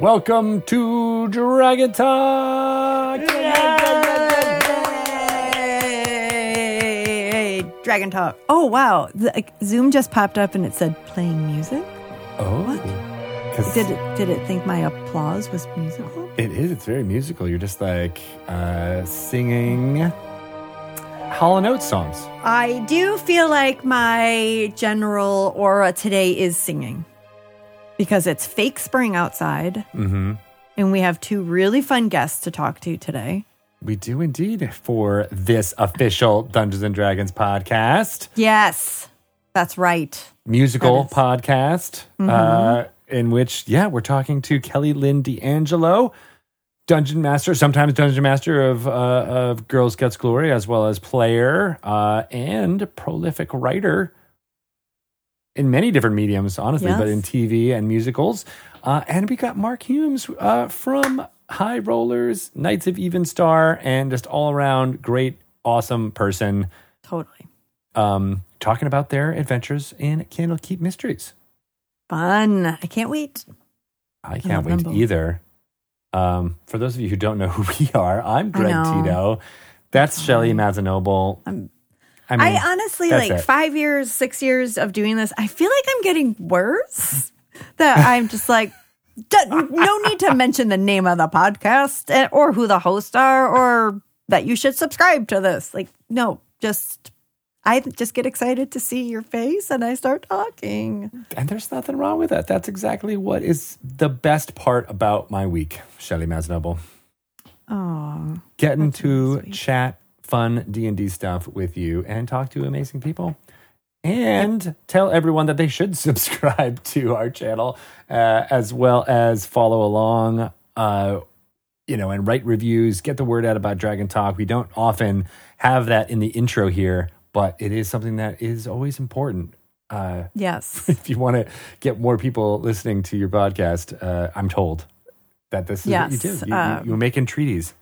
Welcome to Dragon Talk. Yay! Dragon Talk. Oh wow! The, like, Zoom just popped up and it said playing music. Oh, What? 'cause Did it? Did it think my applause was musical? it is. It's very musical. You're just like uh, singing Hall and Oates songs. I do feel like my general aura today is singing because it's fake spring outside, Mm-hmm. and we have two really fun guests to talk to today. We do indeed for this official Dungeons and Dragons podcast, Yes, that's right. musical That podcast, uh, in which, yeah, we're talking to Kelly Lynn D'Angelo, Dungeon Master, sometimes Dungeon Master of, uh, of Girl Scouts Glory, as well as player uh, and prolific writer in many different mediums, honestly, but in TV and musicals. Uh, and we got Mark Hulmes uh, from High Rollers, Knights of Even Star, and just all around great, awesome person Totally um, talking about their adventures in Candlekeep Mysteries. fun. I can't wait. I can't them wait either. Um, for those of you who don't know who we are, I'm Greg. Tito. That's Shelly Mazzanoble. I'm- I mean, I honestly like it. five years, six years of doing this. I feel like I'm getting worse. that I'm just like, no need to mention the name of the podcast eh, or who the hosts are or that you should subscribe to this. Like, no, just I just get excited to see your face and I start talking. and there's nothing wrong with that. That's exactly what is the best part about my week, Shelly Mazzanoble. Oh, Getting to sweet. chat fun D&D stuff with you and talk to amazing people. And tell everyone that they should subscribe to our channel uh, as well as follow along, uh, you know, and write reviews, get the word out about Dragon Talk. We don't often have that in the intro here, but it is something that is always important. Uh, yes. if you want to get more people listening to your podcast, uh, I'm told that this is what you do. Yes, You, you, um, you're making treaties.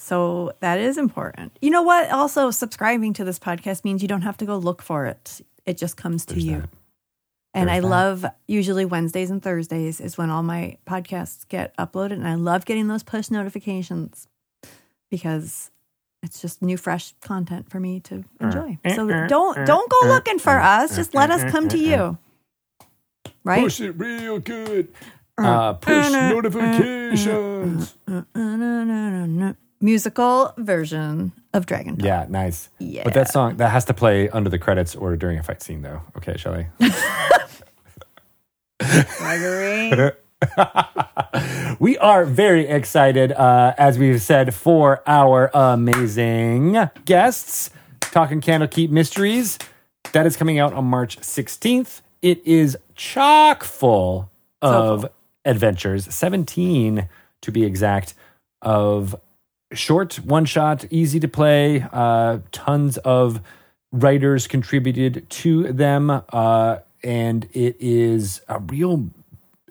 So that is important. You know what? Also, subscribing to this podcast means you don't have to go look for it. It just comes to There's you. that. And There's I that. love usually Wednesdays and Thursdays is when all my podcasts get uploaded. And I love getting those push notifications because it's just new, fresh content for me to enjoy. So don't don't go looking for us. Just let us come to you. Right? Push it real good. Uh, push notifications. Musical version of Dragon. Yeah, nice. Yeah. But that song that has to play under the credits or during a fight scene, though. Okay, Shelly. We are very excited, uh, as we've said, for our amazing guests talking Candlekeep Mysteries. That is coming out on March 16th. It is chock full of full. adventures, 17 to be exact, of short, one shot, easy to play, uh, tons of writers contributed to them. Uh, and it is a real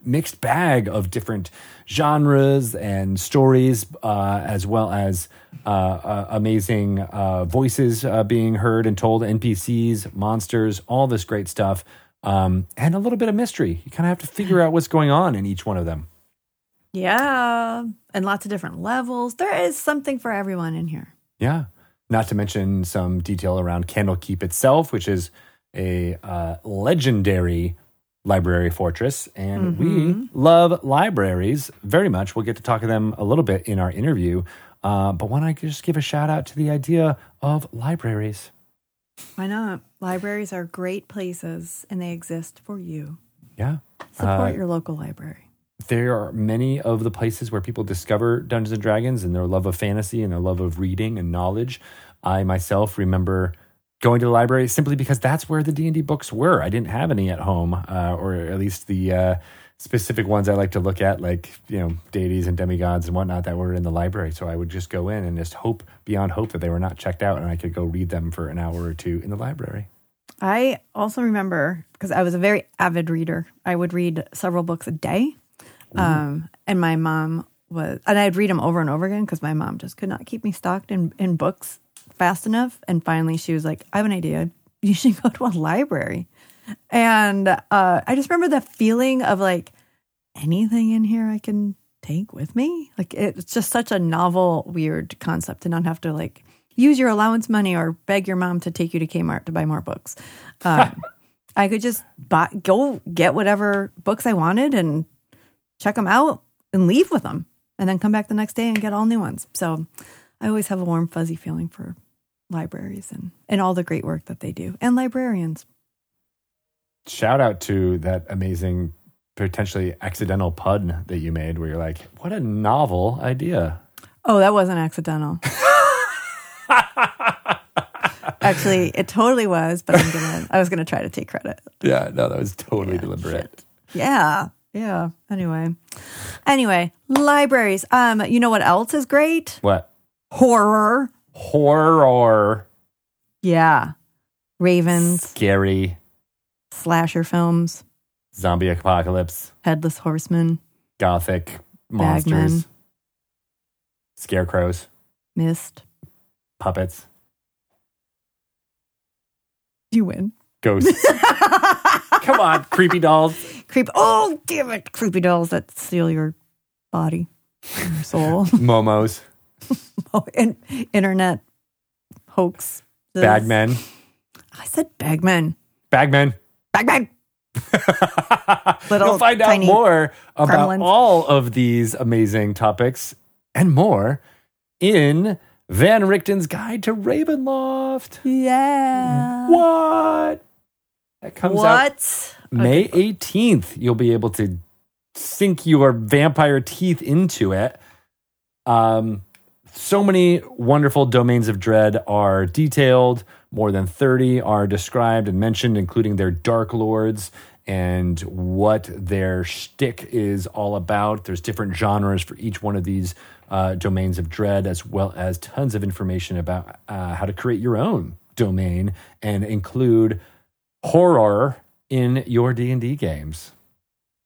mixed bag of different genres and stories, uh, as well as uh, uh, amazing uh, voices being heard and told, NPCs, monsters, all this great stuff, um, and a little bit of mystery. You kind of have to figure out what's going on in each one of them. Yeah, and lots of different levels. There is something for everyone in here. Yeah. Not to mention some detail around Candlekeep itself, which is a uh, legendary library fortress. And we love libraries very much. We'll get to talk to them a little bit in our interview. Uh, but why don't I just give a shout out to the idea of libraries? Why not? Libraries are great places and they exist for you. Yeah. Support Uh, your local library. There are many of the places where people discover Dungeons and Dragons and their love of fantasy and their love of reading and knowledge. I myself remember going to the library simply because that's where the D and D books were. I didn't have any at home, uh, or at least the uh, specific ones I like to look at, like you know deities and demigods and whatnot that were in the library. So I would just go in and just hope beyond hope that they were not checked out, and I could go read them for an hour or two in the library. I also remember because I was a very avid reader. I would read several books a day. Um, and my mom was, and I'd read them over and over again because my mom just could not keep me stocked in, in books fast enough. And finally, she was like, I have an idea. You should go to a library. And uh, I just remember the feeling of like anything in here I can take with me? Like it's just such a novel, weird concept to not have to like use your allowance money or beg your mom to take you to Kmart to buy more books. Um, I could just buy, go get whatever books I wanted and check them out and leave with them, and then come back the next day and get all new ones. So I always have a warm, fuzzy feeling for libraries and, and all the great work that they do, and librarians. Shout out to that amazing, potentially accidental pun that you made, where you're like, "What a novel idea." Oh, that wasn't accidental. Actually, it totally was, but I'm gonna. I was gonna try to take credit. Yeah, no, that was totally Yeah, deliberate. shit. Yeah, yeah. Anyway, anyway, libraries. Um, you know what else is great? What Horror. horror? Yeah, Ravens, Scary slasher films, zombie apocalypse, Headless Horseman, gothic monsters, Bagmen. scarecrows, Mist. puppets, You win. ghosts. Come on, creepy dolls. Creep. Oh, damn it! Creepy dolls that steal your body, your soul. Momos, oh, in, internet hoax. bagmen, I said bagmen. bagmen. Bagmen. Little You'll find out more about gremlins. all of these amazing topics and more in Van Richten's Guide to Ravenloft. Yeah. What? That comes out What? May 18th. You'll be able to sink your vampire teeth into it. Um, so many wonderful domains of dread are detailed. More than 30 are described and mentioned, including their dark lords and what their shtick is all about. There's different genres for each one of these uh, domains of dread, as well as tons of information about uh, how to create your own domain and include horror in your D&D games.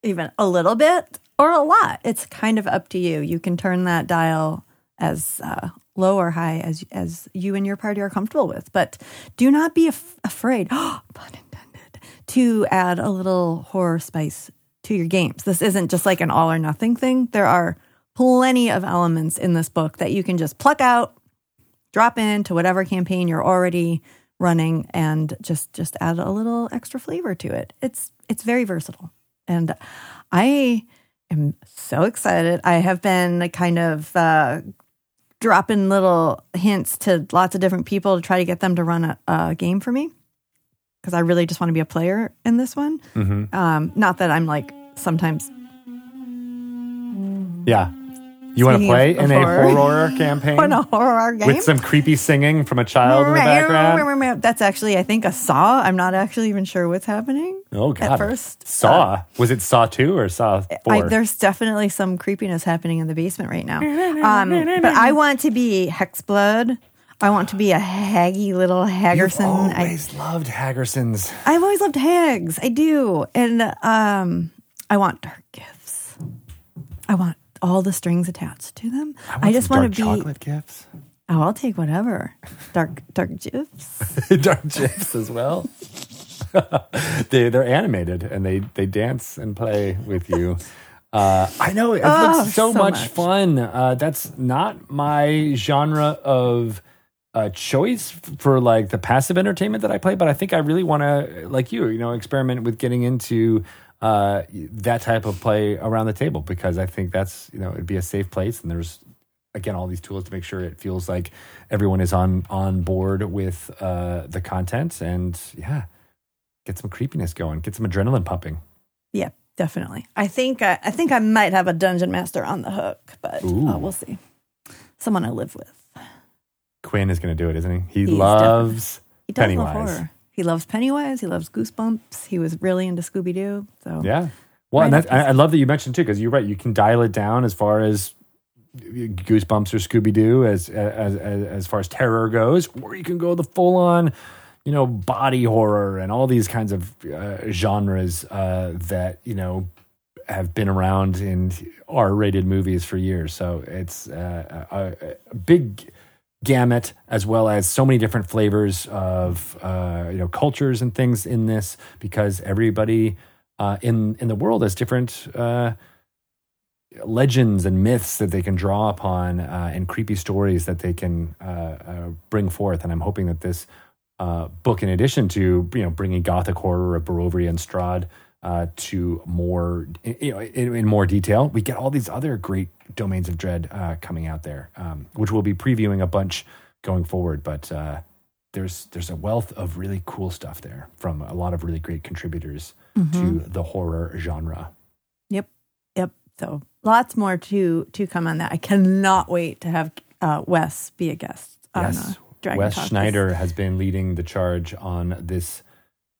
Even a little bit or a lot. It's kind of up to you. You can turn that dial as uh, low or high as as you and your party are comfortable with. But do not be af- afraid, pun intended, to add a little horror spice to your games. This isn't just like an all or nothing thing. There are plenty of elements in this book that you can just pluck out, drop into whatever campaign you're already running and just just add a little extra flavor to it. It's it's very versatile. And I am so excited. I have been kind of uh, dropping little hints to lots of different people to try to get them to run a, a game for me because I really just want to be a player in this one. Mm-hmm. Um, not that I'm like sometimes Yeah. You want to play in a horror. campaign on a horror game. with some creepy singing from a child in the background? That's actually, I think, a saw. I'm not actually even sure what's happening. Oh god! At first, Saw was it Saw two or Saw four? I, there's definitely some creepiness happening in the basement right now. Um, but I want to be Hexblood. I want to be a haggy little You've Haggerson. I, always loved Haggersons. I've always loved hags. I do, and um, I want dark gifts. I want all the strings attached to them. I, I, just want to be. chocolate gifts, Oh, I'll take whatever. Dark, dark gifs. dark gifs as well. they they're animated and they they dance and play with you. Uh, I know it Oh, looks so, so much, much. fun. Uh, that's not my genre of uh, choice for like the passive entertainment that I play, but I think I really want to, like you, you know, experiment with getting into uh, that type of play around the table because I think that's you know it'd be a safe place and there's again all these tools to make sure it feels like everyone is on on board with uh, the content and yeah, get some creepiness going, get some adrenaline pumping. Yeah, definitely. I think I, I think I might have a dungeon master on the hook, but uh, we'll see. Someone I live with. Quinn is going to do it, isn't he? He He's loves. He does Pennywise. He loves Pennywise. He loves Goosebumps. He was really into Scooby Doo. So Yeah. Well, and that, I, I love that you mentioned too, because you're right. You can dial it down as far as Goosebumps or Scooby Doo, as, as as as far as terror goes, or you can go the full on, you know, body horror and all these kinds of uh, genres uh, that you know have been around in R-rated movies for years. So it's uh, a, a big gamut as well as so many different flavors of uh, you know cultures and things in this because everybody uh, in in the world has different uh, legends and myths that they can draw upon uh, and creepy stories that they can uh, uh, bring forth. And I'm hoping that this book, in addition to you know bringing gothic horror of Barovia and Strahd uh, to more you know in, in, more detail, we get all these other great domains of dread uh, coming out there, um, which we'll be previewing a bunch going forward. But there's there's a wealth of really cool stuff there from a lot of really great contributors mm-hmm. to the horror genre. Yep, yep. So lots more to to come on that. I cannot wait to have uh, Wes be a guest. Yes, Dragon Wes Talk Schneider this. has been leading the charge on this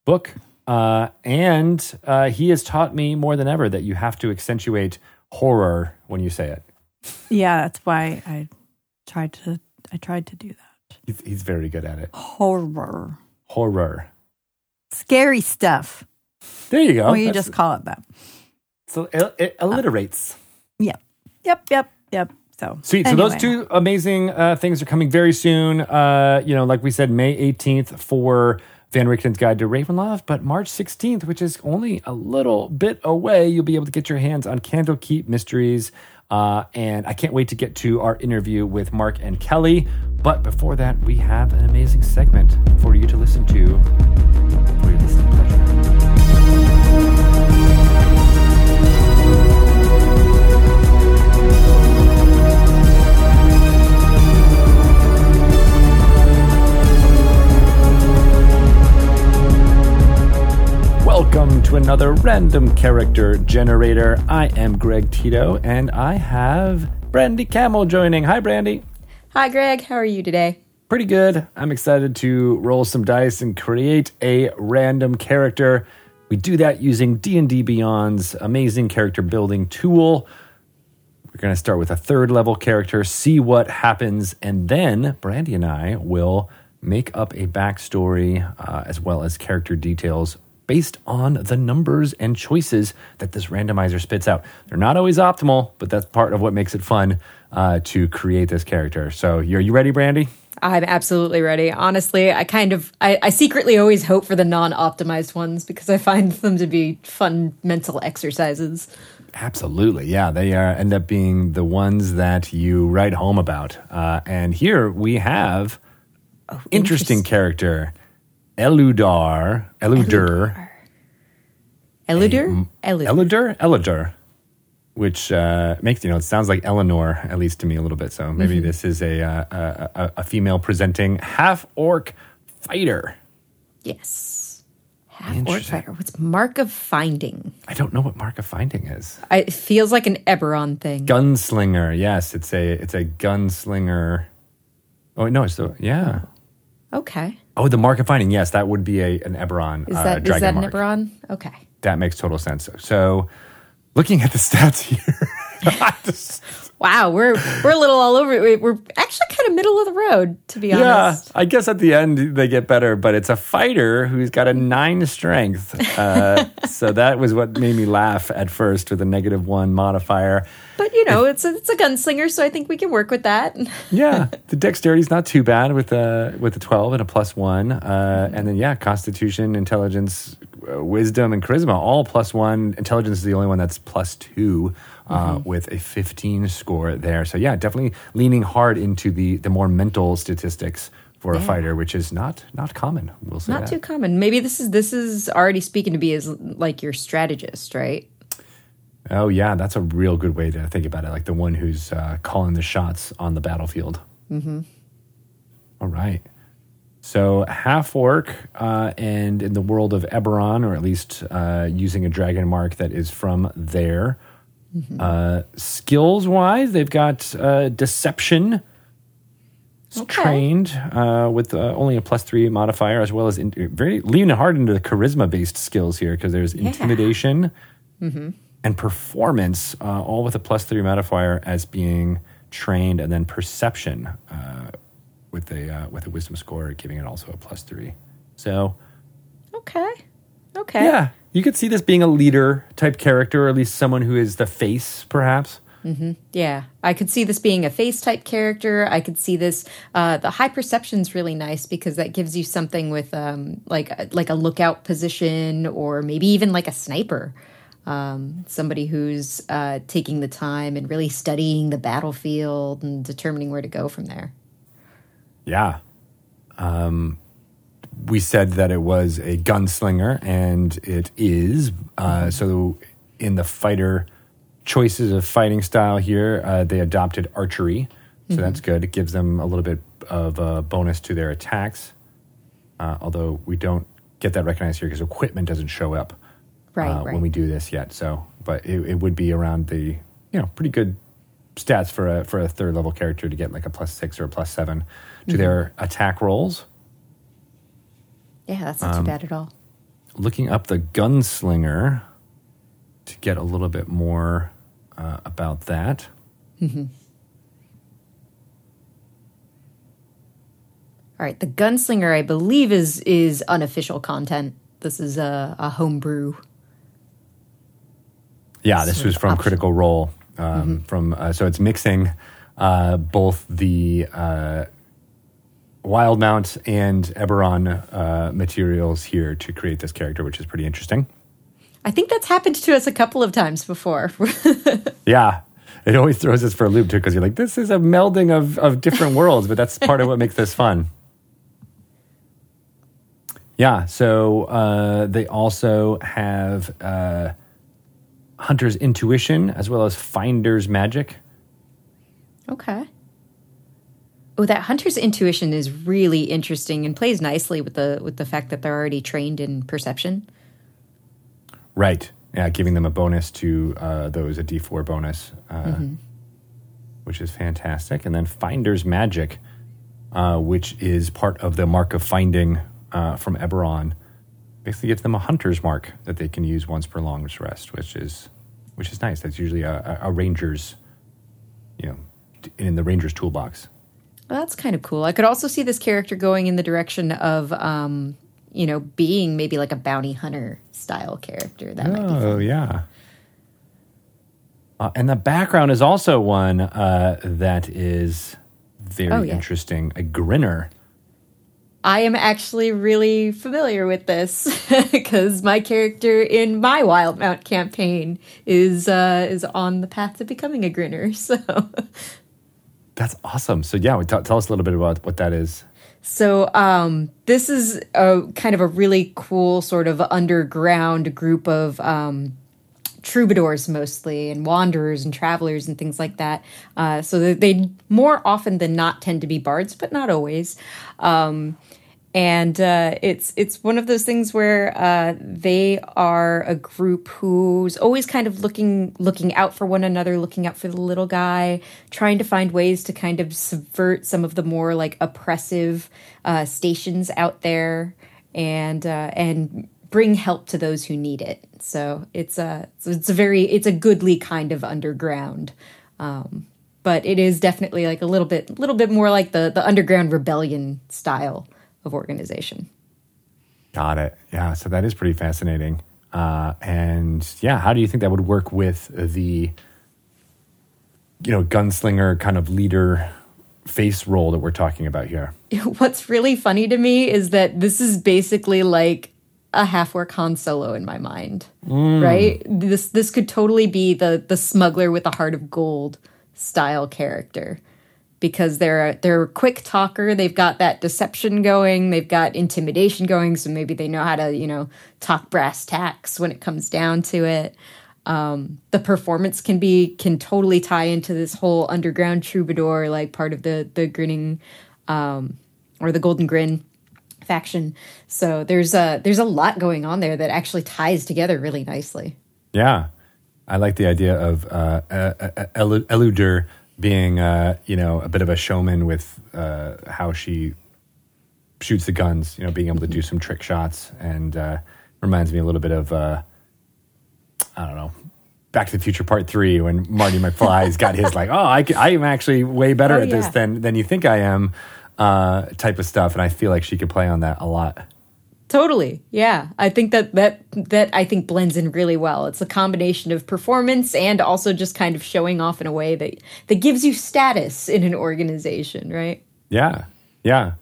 book, uh, and uh, he has taught me more than ever that you have to accentuate horror when you say it. Yeah, that's why I tried to. I tried to do that. He's, he's very good at it. Horror. Horror. Scary stuff. There you go. Well, you That's, just call it that. So it, it alliterates. Yep. Yep. Yep. Yep. So sweet. Anyway. So those two amazing uh, things are coming very soon. Uh, you know, like we said, May 18th for Van Richten's Guide to Ravenloft, but March 16th, which is only a little bit away, you'll be able to get your hands on Candlekeep Mysteries. Uh, and I can't wait to get to our interview with Mark and Kelly. But before that, we have an amazing segment for you to listen to Welcome to another random character generator. I am Greg Tito and I have Brandy Camel joining. Hi, Brandy. Hi, Greg. How are you today? Pretty good. I'm excited to roll some dice and create a random character. We do that using D&D Beyond's amazing character building tool. We're going to start with a third level character, see what happens, and then Brandy and I will make up a backstory uh, as well as character details based on the numbers and choices that this randomizer spits out. They're not always optimal, but that's part of what makes it fun uh, to create this character. So, are you ready, Brandy? I'm absolutely ready. Honestly, I kind of, I, I secretly always hope for the non-optimized ones because I find them to be fun mental exercises. Absolutely, yeah. They are, end up being the ones that you write home about. Uh, and here we have oh, interesting, interesting character. Eludar, Eluder, Eluder, Eluder, Eluder, which uh, makes you know it sounds like Eleanor at least to me a little bit. So maybe mm-hmm. this is a, uh, a, a female presenting half orc fighter. Yes, half orc fighter. What's mark of finding? I don't know what mark of finding is. I, it feels like an Eberron thing. Gunslinger. Yes, it's a it's a gunslinger. Oh no, so yeah. Okay. Oh, the mark of finding. Yes, that would be a an Eberron. Is that, uh, is that an Eberron? Okay. That makes total sense. So, looking at the stats here, just, wow, we're we're a little all over. We're actually kind of middle of the road, to be honest. Yeah, I guess at the end they get better, but it's a fighter who's got a nine strength. Uh, so that was what made me laugh at first with a negative one modifier. But you know, it's a, it's a gunslinger, so I think we can work with that. yeah, the dexterity is not too bad with a with a twelve and a plus one, uh, and then yeah, Constitution, Intelligence, uh, Wisdom, and Charisma all plus one. Intelligence is the only one that's plus two. Uh, mm-hmm. With a 15 score there, so yeah, definitely leaning hard into the the more mental statistics for yeah. a fighter, which is not not common. We'll say not that. too common. Maybe this is this is already speaking to be as like your strategist, right? Oh yeah, that's a real good way to think about it. Like the one who's uh, calling the shots on the battlefield. Mm-hmm. All right. So half orc, uh, and in the world of Eberron, or at least uh, using a dragon mark that is from there. Mm-hmm. Uh, skills wise, they've got uh, deception. Okay. Trained uh, with only a plus three modifier, as well as in, very leaning hard into the charisma based skills here because there's yeah. intimidation. Mm-hmm and performance, uh, all with a plus three modifier as being trained, and then perception uh, with a uh, with a wisdom score, giving it also a plus three. So, okay, okay, yeah, you could see this being a leader type character, or at least someone who is the face, perhaps. Mm-hmm. Yeah, I could see this being a face type character. I could see this. Uh, the high perception is really nice because that gives you something with um, like like a lookout position, or maybe even like a sniper Um, somebody who's uh, taking the time and really studying the battlefield and determining where to go from there. Yeah. Um, we said that it was a gunslinger, and it is. Uh, so, in the fighter choices of fighting style here, uh, they adopted archery. So, that's good. It gives them a little bit of a bonus to their attacks. Uh, although we don't get that recognized here because equipment doesn't show up Right, uh, right. when we do this yet. So, but it, it would be around the you know pretty good stats for a for a third level character to get like a plus six or a plus seven Mm-hmm. to their attack rolls. Yeah, that's not Um, too bad at all. Looking up the gunslinger to get a little bit more uh, about that. All right, the gunslinger, I believe, is is unofficial content. This is a, a homebrew. Yeah, this was from optional. Critical Role. Um, From uh, so it's mixing uh, both the uh, Wildemount and Eberron uh, materials here to create this character, which is pretty interesting. I think that's happened to us a couple of times before. Yeah, it always throws us for a loop too because you're like, this is a melding of of different worlds, but that's part of what makes this fun. Yeah, so uh, they also have uh, Hunter's Intuition as well as Finder's Magic. okay. Oh, that hunter's intuition is really interesting and plays nicely with the with the fact that they're already trained in perception. Right. Yeah, giving them a bonus to uh, those, a D4 bonus, uh, which is fantastic. And then Finder's Magic, uh, which is part of the Mark of Finding uh, from Eberron, basically gives them a hunter's mark that they can use once per long rest, which is which is nice. That's usually a, a ranger's, you know, in the ranger's toolbox. Well, that's kind of cool. I could also see this character going in the direction of, um, you know, being maybe like a bounty hunter style character. That might be Oh yeah. Uh, and the background is also one uh, that is very Oh, yeah. interesting. A grinner. I am actually really familiar with this because my character in my Wildemount campaign is uh, is on the path to becoming a grinner. So, That's awesome. So yeah, t- tell us a little bit about what that is. so um, this is a kind of a really cool sort of underground group of um, troubadours mostly and wanderers and travelers and things like that. Uh, so they more often than not tend to be bards, but not always. Um, and uh, it's it's one of those things where uh, they are a group who's always kind of looking looking out for one another, looking out for the little guy, trying to find ways to kind of subvert some of the more like oppressive uh, stations out there, and uh, and bring help to those who need it. So it's a it's a very it's a goodly kind of underground. Um, but it is definitely like a little bit little bit more like the the underground rebellion style of organization. Got it. Yeah. So that is pretty fascinating. Uh, and yeah, how do you think that would work with the, you know, gunslinger kind of leader face role that we're talking about here? What's really funny to me is that this is basically like a half orc Han Solo in my mind, right? This this could totally be the the smuggler with a heart of gold style character because they're a, they're a quick talker. They've got that deception going. They've got intimidation going. So maybe they know how to you know talk brass tacks when it comes down to it. Um, the performance can be can totally tie into this whole underground troubadour like part of the the grinning um, or the golden grin faction. So there's a there's a lot going on there that actually ties together really nicely. Yeah. I like the idea of uh, uh, uh, Elu- Eluder being, uh, you know, a bit of a showman with uh, how she shoots the guns, you know, being able to do some trick shots. And uh, reminds me a little bit of, uh, I don't know, Back to the Future Part 3 when Marty McFly's got his, like, oh, I, I am actually way better Oh, at this than, than you think I am uh, type of stuff. And I feel like she could play on that a lot. Totally. Yeah. I think that that that I think blends in really well. It's a combination of performance and also just kind of showing off in a way that that gives you status in an organization, right? Yeah, yeah.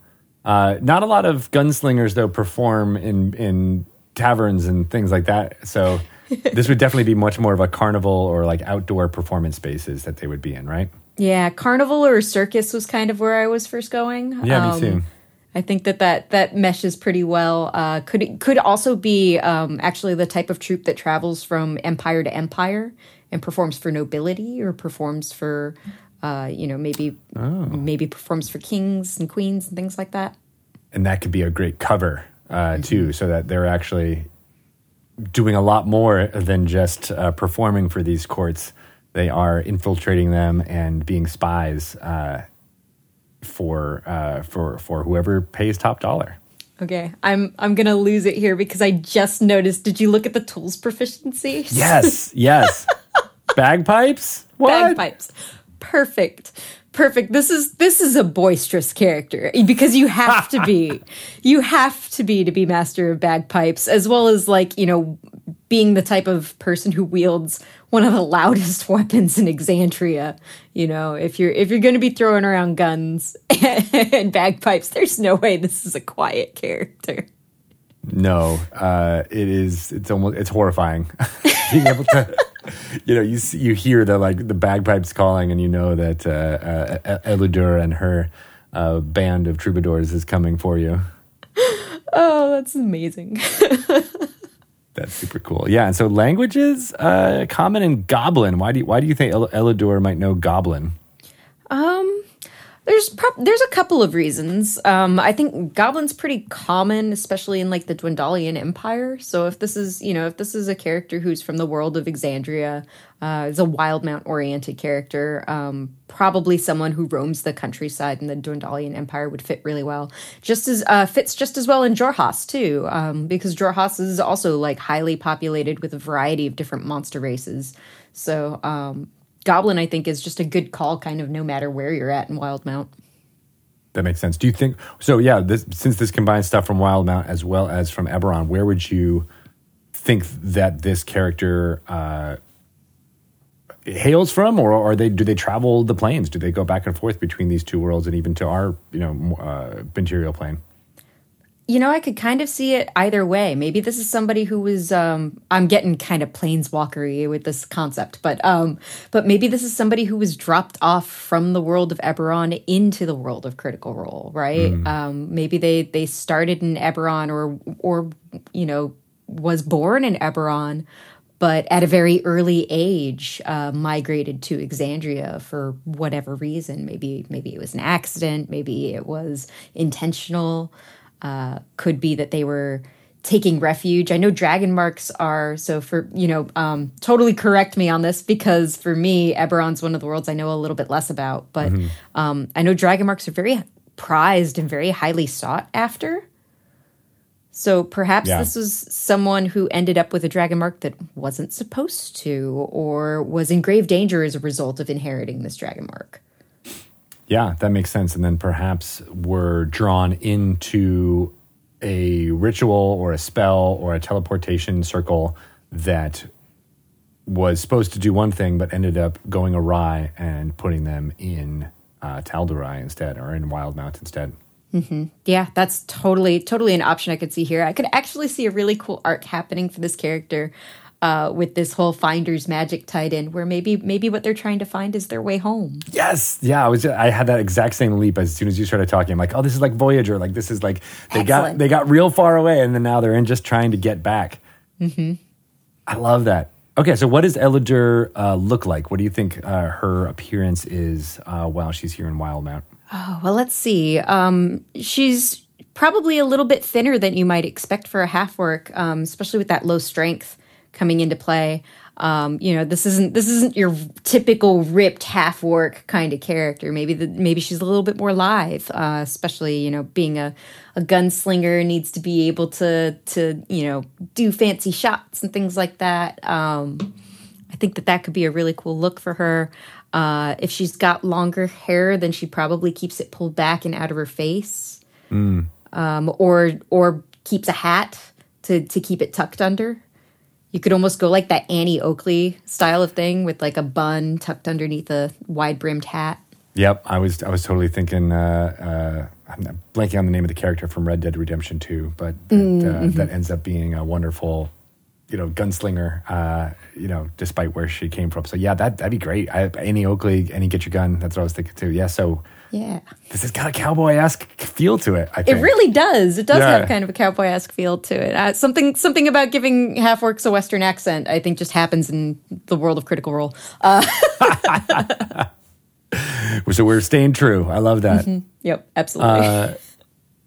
Uh, not a lot of gunslingers though perform in in taverns and things like that. So this would definitely be much more of a carnival or like outdoor performance spaces that they would be in, right? Yeah, carnival or circus was kind of where I was first going. Yeah, Um, me too. I think that that, that meshes pretty well. Uh, could could also be um, actually the type of troupe that travels from empire to empire and performs for nobility or performs for, uh, you know, maybe maybe performs for kings and queens and things like that. and that could be a great cover uh, too, so that they're actually doing a lot more than just uh, performing for these courts. They are infiltrating them and being spies uh, for uh, for for whoever pays top dollar. Okay, I'm I'm gonna lose it here because I just noticed. Did you look at the tools proficiency? Yes, yes. Bagpipes. What? bagpipes. Perfect. Perfect. This is this is a boisterous character because you have to be. you have to be to be master of bagpipes as well as like, you know, being the type of person who wields one of the loudest weapons in Exandria. You know, if you're if you're going to be throwing around guns and bagpipes, there's no way this is a quiet character. No, uh, it is. It's almost. It's horrifying. Being able to, you know, you you hear the like the bagpipes calling, and you know that uh, uh, Eludur and her uh, band of troubadours is coming for you. Oh, that's amazing. That's super cool. Yeah, and so languages, uh, common in Goblin. Why do you, why do you think El- might know Goblin? Um, there's prob- there's a couple of reasons. Um, I think Goblin's pretty common, especially in like the Dwendalian Empire. So if this is you know if this is a character who's from the world of Exandria, uh, is a Wildemount oriented character, um, probably someone who roams the countryside in the Dwendalian Empire would fit really well. Just as uh, fits just as well in Xhorhas too, um, because Xhorhas is also like highly populated with a variety of different monster races. So um, Goblin, I think, is just a good call, kind of no matter where you're at in Wildemount. That makes sense. Do you think so? Yeah, this, since this combines stuff from Wildemount as well as from Eberron, where would you think that this character uh, hails from, or are they? Do they travel the planes? Do they go back and forth between these two worlds and even to our, you know, uh, material plane? You know, I could kind of see it either way. Maybe this is somebody who was um I'm getting kind of planeswalkery with this concept, but um but maybe this is somebody who was dropped off from the world of Eberron into the world of Critical Role, right? Um maybe they they started in Eberron or or you know, was born in Eberron but at a very early age uh, migrated to Exandria for whatever reason. Maybe maybe it was an accident. Maybe it was intentional. Uh, could be that they were taking refuge. I know dragon marks are so for you know um, totally correct me on this because for me Eberron's one of the worlds I know a little bit less about, but um, I know dragon marks are very prized and very highly sought after. So perhaps Yeah. this was someone who ended up with a dragon mark that wasn't supposed to, or was in grave danger as a result of inheriting this dragon mark. Yeah, that makes sense. And then perhaps we're drawn into a ritual or a spell or a teleportation circle that was supposed to do one thing but ended up going awry and putting them in uh, instead or in Wildemount instead. Yeah, that's totally totally an option I could see here. I could actually see a really cool arc happening for this character uh, with this whole finder's magic tied in, where maybe maybe what they're trying to find is their way home. Yes, yeah, I was. I had that exact same leap as soon as you started talking. I'm like, oh, this is like Voyager. Like this is like they got they got real far away, and then now they're in just trying to get back. Mm-hmm. I love that. Okay, so what does Elidur uh, look like? What do you think uh, her appearance is uh, while she's here in Wildemount? Oh, well, let's see. Um, she's probably a little bit thinner than you might expect for a half orc, um, especially with that low strength coming into play. Um, you know, this isn't this isn't your typical ripped half orc kind of character. Maybe the, maybe she's a little bit more live, uh, especially you know being a, a gunslinger needs to be able to to you know do fancy shots and things like that. Um, I think that that could be a really cool look for her. Uh, if she's got longer hair, then she probably keeps it pulled back and out of her face, um, or or keeps a hat to to keep it tucked under. You could almost go like that Annie Oakley style of thing with like a bun tucked underneath a wide brimmed hat. Yep, I was I was totally thinking. Uh, uh, I'm blanking on the name of the character from Red Dead Redemption 2, but that, uh, that ends up being a wonderful you know, gunslinger, uh, you know, despite where she came from. So yeah, that that'd be great. I, Annie Oakley, Annie Get Your Gun. That's what I was thinking too. Yeah. So Yeah. this has got a cowboy esque feel to it. I It really does. It does Yeah. have kind of a cowboy esque feel to it. Uh, something something about giving half orcs a Western accent, I think, just happens in the world of Critical Role. Uh, So we're staying true. I love that. yep, absolutely.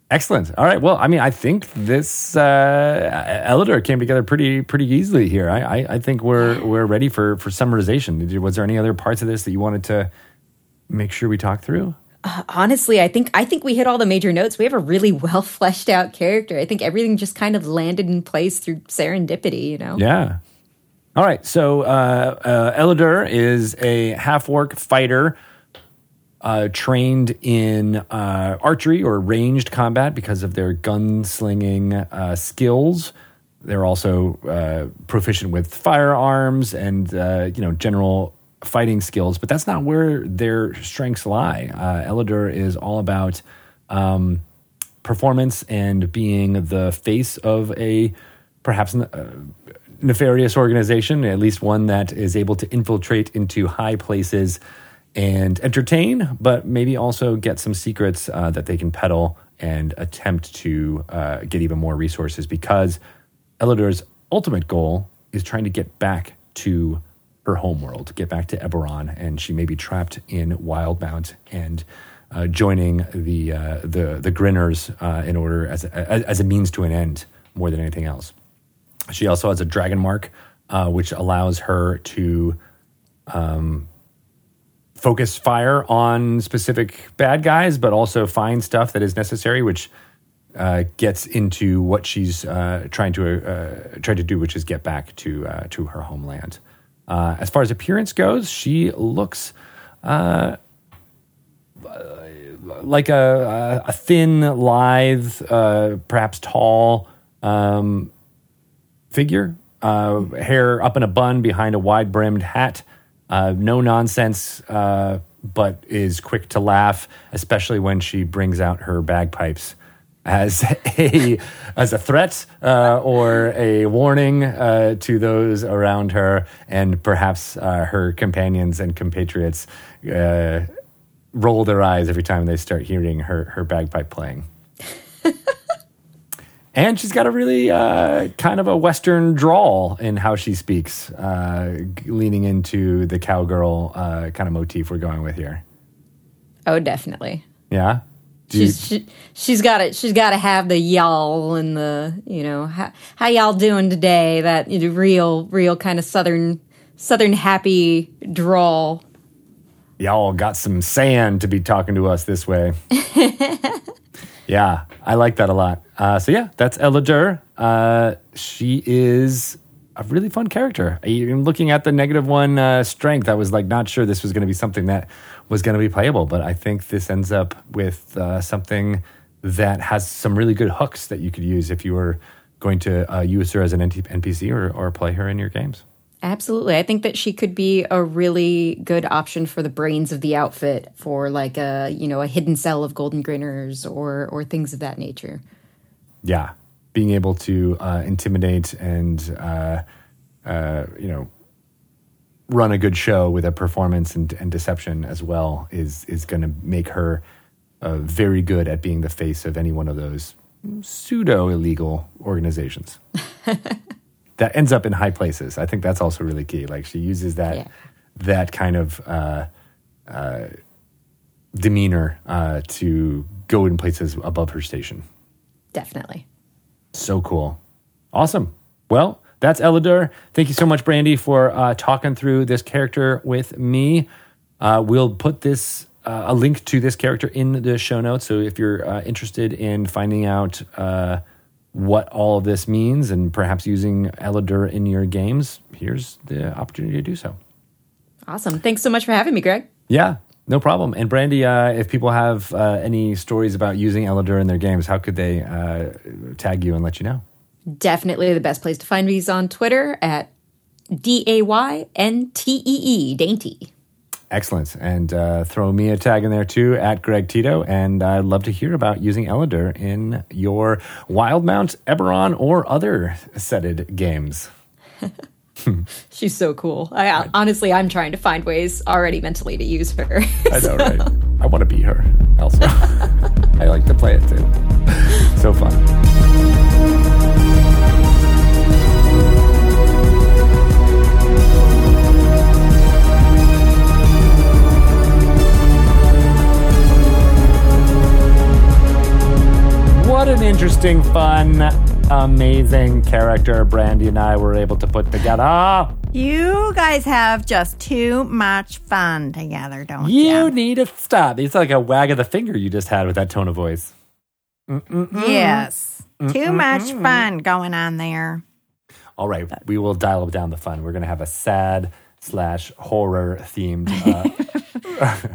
Excellent. All right. Well, I mean, I think this uh, Elidor came together pretty pretty easily here. I, I, I think we're we're ready for for summarization. Did you, was there any other parts of this that you wanted to make sure we talk through? Honestly, I think I think we hit all the major notes. We have a really well fleshed out character. I think everything just kind of landed in place through serendipity. You know. Yeah. All right. So uh, uh, Elidor is a half orc fighter uh, trained in uh, archery or ranged combat because of their gunslinging uh, skills. They're also uh, proficient with firearms and uh, you know general fighting skills, but that's not where their strengths lie. Uh, Elidor is all about um, performance and being the face of a perhaps uh, nefarious organization, at least one that is able to infiltrate into high places and entertain, but maybe also get some secrets uh, that they can peddle and attempt to uh, get even more resources because Elidor's ultimate goal is trying to get back to her homeworld, get back to Eberron, and she may be trapped in Wildemount and uh, joining the uh, the the Grinners uh, in order as a, as a means to an end more than anything else. She also has a dragon mark, uh, which allows her to um, focus fire on specific bad guys, but also find stuff that is necessary, which uh, gets into what she's uh, trying to uh, try to do, which is get back to uh, to her homeland. Uh, as far as appearance goes, she looks uh, like a, a thin, lithe, uh, perhaps tall um, figure. Uh, hair up in a bun behind a wide brimmed hat. Uh, no nonsense, uh, but is quick to laugh, especially when she brings out her bagpipes as a as a threat uh, or a warning uh, to those around her, and perhaps uh, her companions and compatriots uh, roll their eyes every time they start hearing her her bagpipe playing. And she's got a really uh, kind of a Western drawl in how she speaks, uh, leaning into the cowgirl uh, kind of motif we're going with here. Oh, definitely. Yeah? You- She's she, she's got it. She's got to have the y'all and the you know how, how y'all doing today? That you know, real real kind of southern southern happy drawl. y'all got some sand to be talking to us this way. yeah, I like that a lot. Uh, so yeah, that's Elidor. Uh, she is a really fun character. I even looking at the negative one uh, strength, I was like not sure this was going to be something that was going to be playable, but I think this ends up with uh, something that has some really good hooks that you could use if you were going to uh, use her as an NPC or, or play her in your games. Absolutely, I think that she could be a really good option for the brains of the outfit for like a you know a hidden cell of golden grinners or or things of that nature. yeah, being able to uh, intimidate and uh, uh, you know run a good show with a performance and, and deception as well is is going to make her uh, very good at being the face of any one of those pseudo illegal organizations. that ends up in high places. I think that's also really key. Like she uses that Yeah. that kind of uh, uh, demeanor uh, to go in places above her station. Definitely. So cool. Awesome. Well, that's Elidor. Thank you so much, Brandy, for uh, talking through this character with me. Uh, we'll put this uh, a link to this character in the show notes. So if you're uh, interested in finding out uh, what all of this means and perhaps using Elidor in your games, here's the opportunity to do so. Awesome. Thanks so much for having me, Greg. Yeah, no problem. And Brandy, uh, if people have uh, any stories about using Elidor in their games, how could they uh, tag you and let you know? Definitely the best place to find me is on Twitter at D A Y N T E E, dainty. Excellent. And uh, throw me a tag in there too at Greg Tito. And I'd love to hear about using Elidor in your Wildemount, Eberron, or other setted games. She's so cool. I honestly, I'm trying to find ways already mentally to use her. I know, right? I want to be her. Also, I like to play it too. So fun. What an interesting, fun, amazing character Brandy and I were able to put together. You guys have just too much fun together, don't You you? need to stop. It's like a wag of the finger you just had with that tone of voice. Yes. Too much fun going on there. All right, we will dial down the fun. We're going to have a sad slash horror themed. Uh,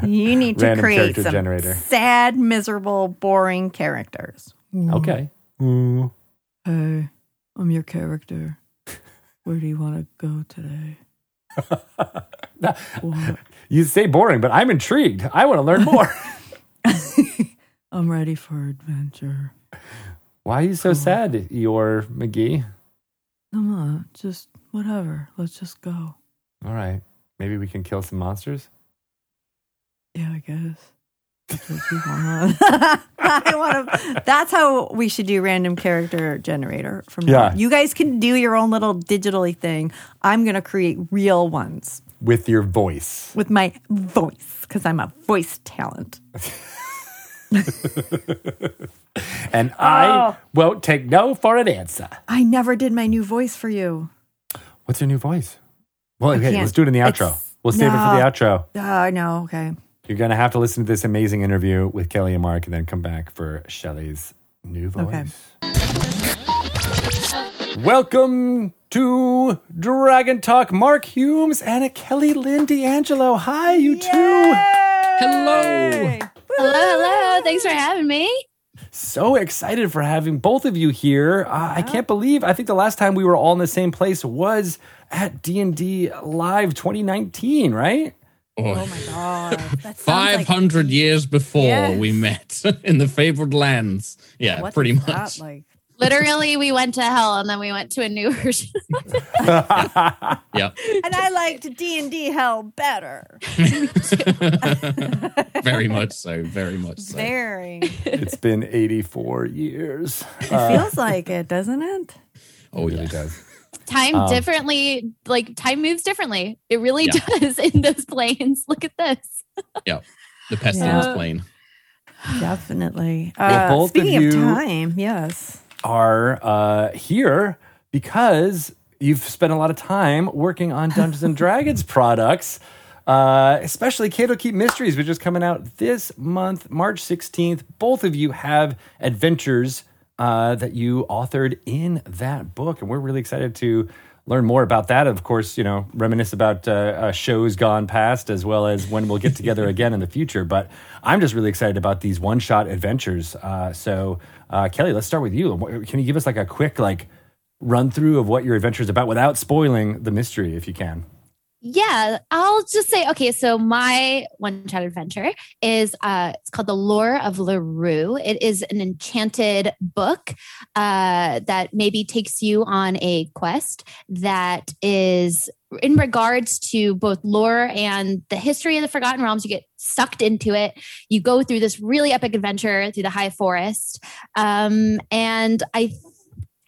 You need to create some generator. sad, miserable, boring characters. Mm. okay. Mm. Hey, I'm your character. Where do you want to go today? You say boring, but I'm intrigued. I want to learn more. I'm ready for adventure. Why are you so sad, Eeyore McGee? I'm not. Just whatever. Let's just go. All right. Maybe we can kill some monsters? Yeah, I guess. That's what you want. I want to. That's how we should do random character generator from. Yeah. You guys can do your own little digitally thing. I'm gonna create real ones With your voice. with my voice because I'm a voice talent. And I Oh. won't take no for an answer. I never did my new voice for you. What's your new voice? Well, okay, let's do it in the outro. We'll save it for the no. outro. Uh, no, okay. You're going to have to listen to this amazing interview with Kelly and Mark and then come back for Shelly's new voice. Okay. Welcome to Dragon Talk. Mark Hulmes and Kelly Lynne D'Angelo. Hi, you two. Hello. Hello, hello. Thanks for having me. So excited for having both of you here. Uh, I can't believe, I think the last time we were all in the same place was at D&D Live 2019, right? Oh, Oh my god. That sounds Five like- years before Yes. we met in the favored lands. Yeah, What pretty much. that like? Literally, we went to hell and then we went to a new version. Yeah, And I liked D and D hell better. very much so. Very much so. Very. it's been 84 years. It feels like it, doesn't it? Oh It yeah. really does. Time Um, differently, like time moves differently. It really Yeah. does in those planes. Look at this. Yeah. The pestilence Yeah. plane. Definitely. Well, Uh, both of speaking of, you- time, yes. Are uh, here because you've spent a lot of time working on Dungeons and Dragons products, uh, especially Candlekeep Mysteries, which is coming out this month, March 16th. Both of you have adventures uh, that you authored in that book, and we're really excited to learn more about that. Of course, you know, reminisce about uh, uh, shows gone past as well as when we'll get together again in the future. But I'm just really excited about these one shot adventures. Uh, so, uh, Kelly, let's start with you. Can you give us like a quick like run through of what your adventure is about without spoiling the mystery, if you can? Yeah, I'll just say okay. So my one shot adventure is uh, it's called the Lore of Lurue. It is an enchanted book uh, that maybe takes you on a quest that is in regards to both lore and the history of the Forgotten Realms. You get sucked into it. You go through this really epic adventure through the High Forest, um, and I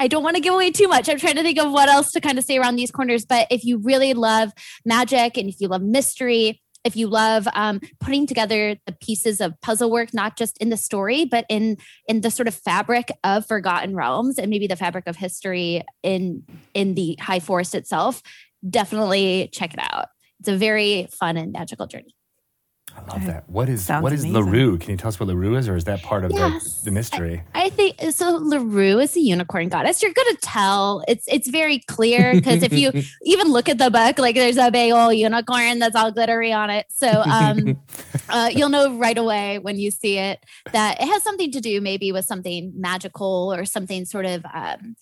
I don't want to give away too much. I'm trying to think of what else to kind of say around these corners. But if you really love magic and if you love mystery, if you love um, putting together the pieces of puzzle work, not just in the story, but in in the sort of fabric of Forgotten Realms and maybe the fabric of history in in the High Forest itself, definitely check it out. It's a very fun and magical journey. I love that. What is Sounds what is amazing. Lurue? Can you tell us what Lurue is, or is that part of Yes. the, the mystery? I think so. Lurue is a unicorn goddess. You're gonna tell. It's it's very clear because if you even look at the book, like there's a big old unicorn that's all glittery on it. So um, uh, you'll know right away when you see it that it has something to do maybe with something magical or something sort of. Um,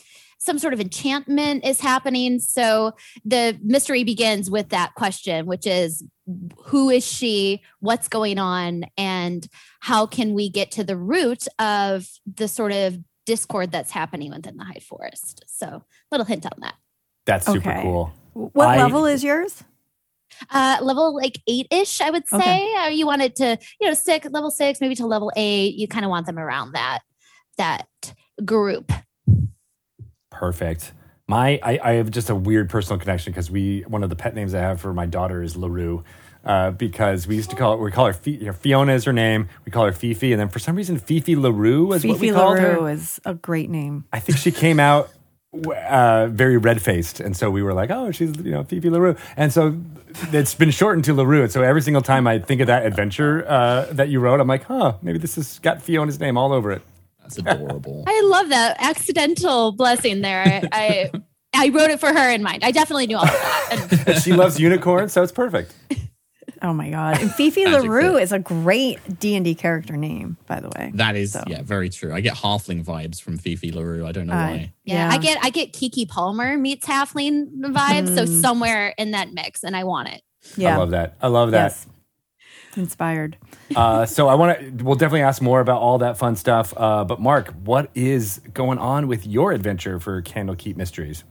some sort of enchantment is happening. So the mystery begins with that question, which is who is she? What's going on? And how can we get to the root of the sort of discord that's happening within the High Forest? So, little hint on that. That's super Okay. cool. What I- level is yours? Uh, level like eight ish, I would say. Okay. You want it to, you know, six level six, maybe to level eight. You kind of want them around that that group. Perfect. My, I, I have just a weird personal connection because we one of the pet names I have for my daughter is Larue. Uh, because we used to call it, we call her Fi- you know, Fiona is her name. We call her Fifi, and then for some reason Fifi Larue is what we called LaRue her. is a great name. I think she came out uh, very red faced, and so we were like, "Oh, she's you know Fifi Larue," and so it's been shortened to Larue. And so every single time I think of that adventure uh, that you wrote, I'm like, "Huh, maybe this has got Fiona's name all over it." That's adorable. I love that accidental blessing there. I I wrote it for her in mind. I definitely knew all of that. And And she loves unicorns, so it's perfect. Oh my god! And Fifi LaRue is a great D and D character name, by the way. That is, So. yeah, very true. I get halfling vibes from Fifi LaRue. I don't know Uh, why. yeah, I get I get Keke Palmer meets halfling vibes. So Mm. somewhere in that mix, and I want it. Yeah. I love that. I love that. Yes. Inspired. Uh, so I want to. We'll definitely ask more about all that fun stuff. Uh, but Mark, what is going on with your adventure for Candlekeep Mysteries?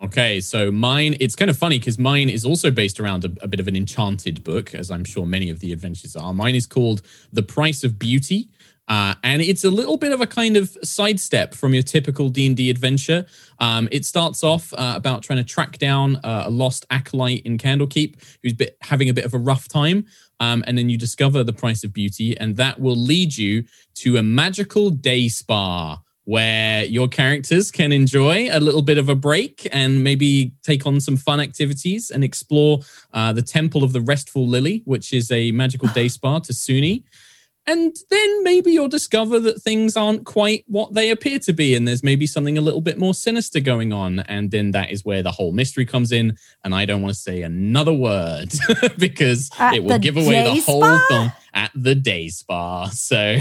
Okay, so mine, it's kind of funny because mine is also based around a, a bit of an enchanted book, as I'm sure many of the adventures are. Mine is called The Price of Beauty. Uh, and it's a little bit of a kind of sidestep from your typical D&D adventure. Um, it starts off uh, about trying to track down uh, a lost acolyte in Candlekeep who's bit, having a bit of a rough time. Um, and then you discover the price of beauty, and that will lead you to a magical day spa where your characters can enjoy a little bit of a break and maybe take on some fun activities and explore uh, the Temple of the Restful Lily, which is a magical day spa to Sune. And then maybe you'll discover that things aren't quite what they appear to be, and there's maybe something a little bit more sinister going on. And then that is where the whole mystery comes in. And I don't want to say another word because At it will give away the day whole spa? thing at the day spa. So,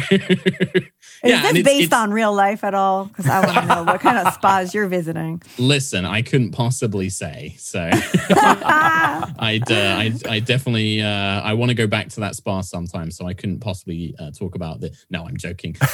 Is Yeah, this it's- based it's- on real life at all? Because I want to know what kind of spas you're visiting. listen, I couldn't possibly say. So, I'd, uh, I, I definitely, uh, I want to go back to that spa sometime. So I couldn't possibly uh, talk about the. No, I'm joking.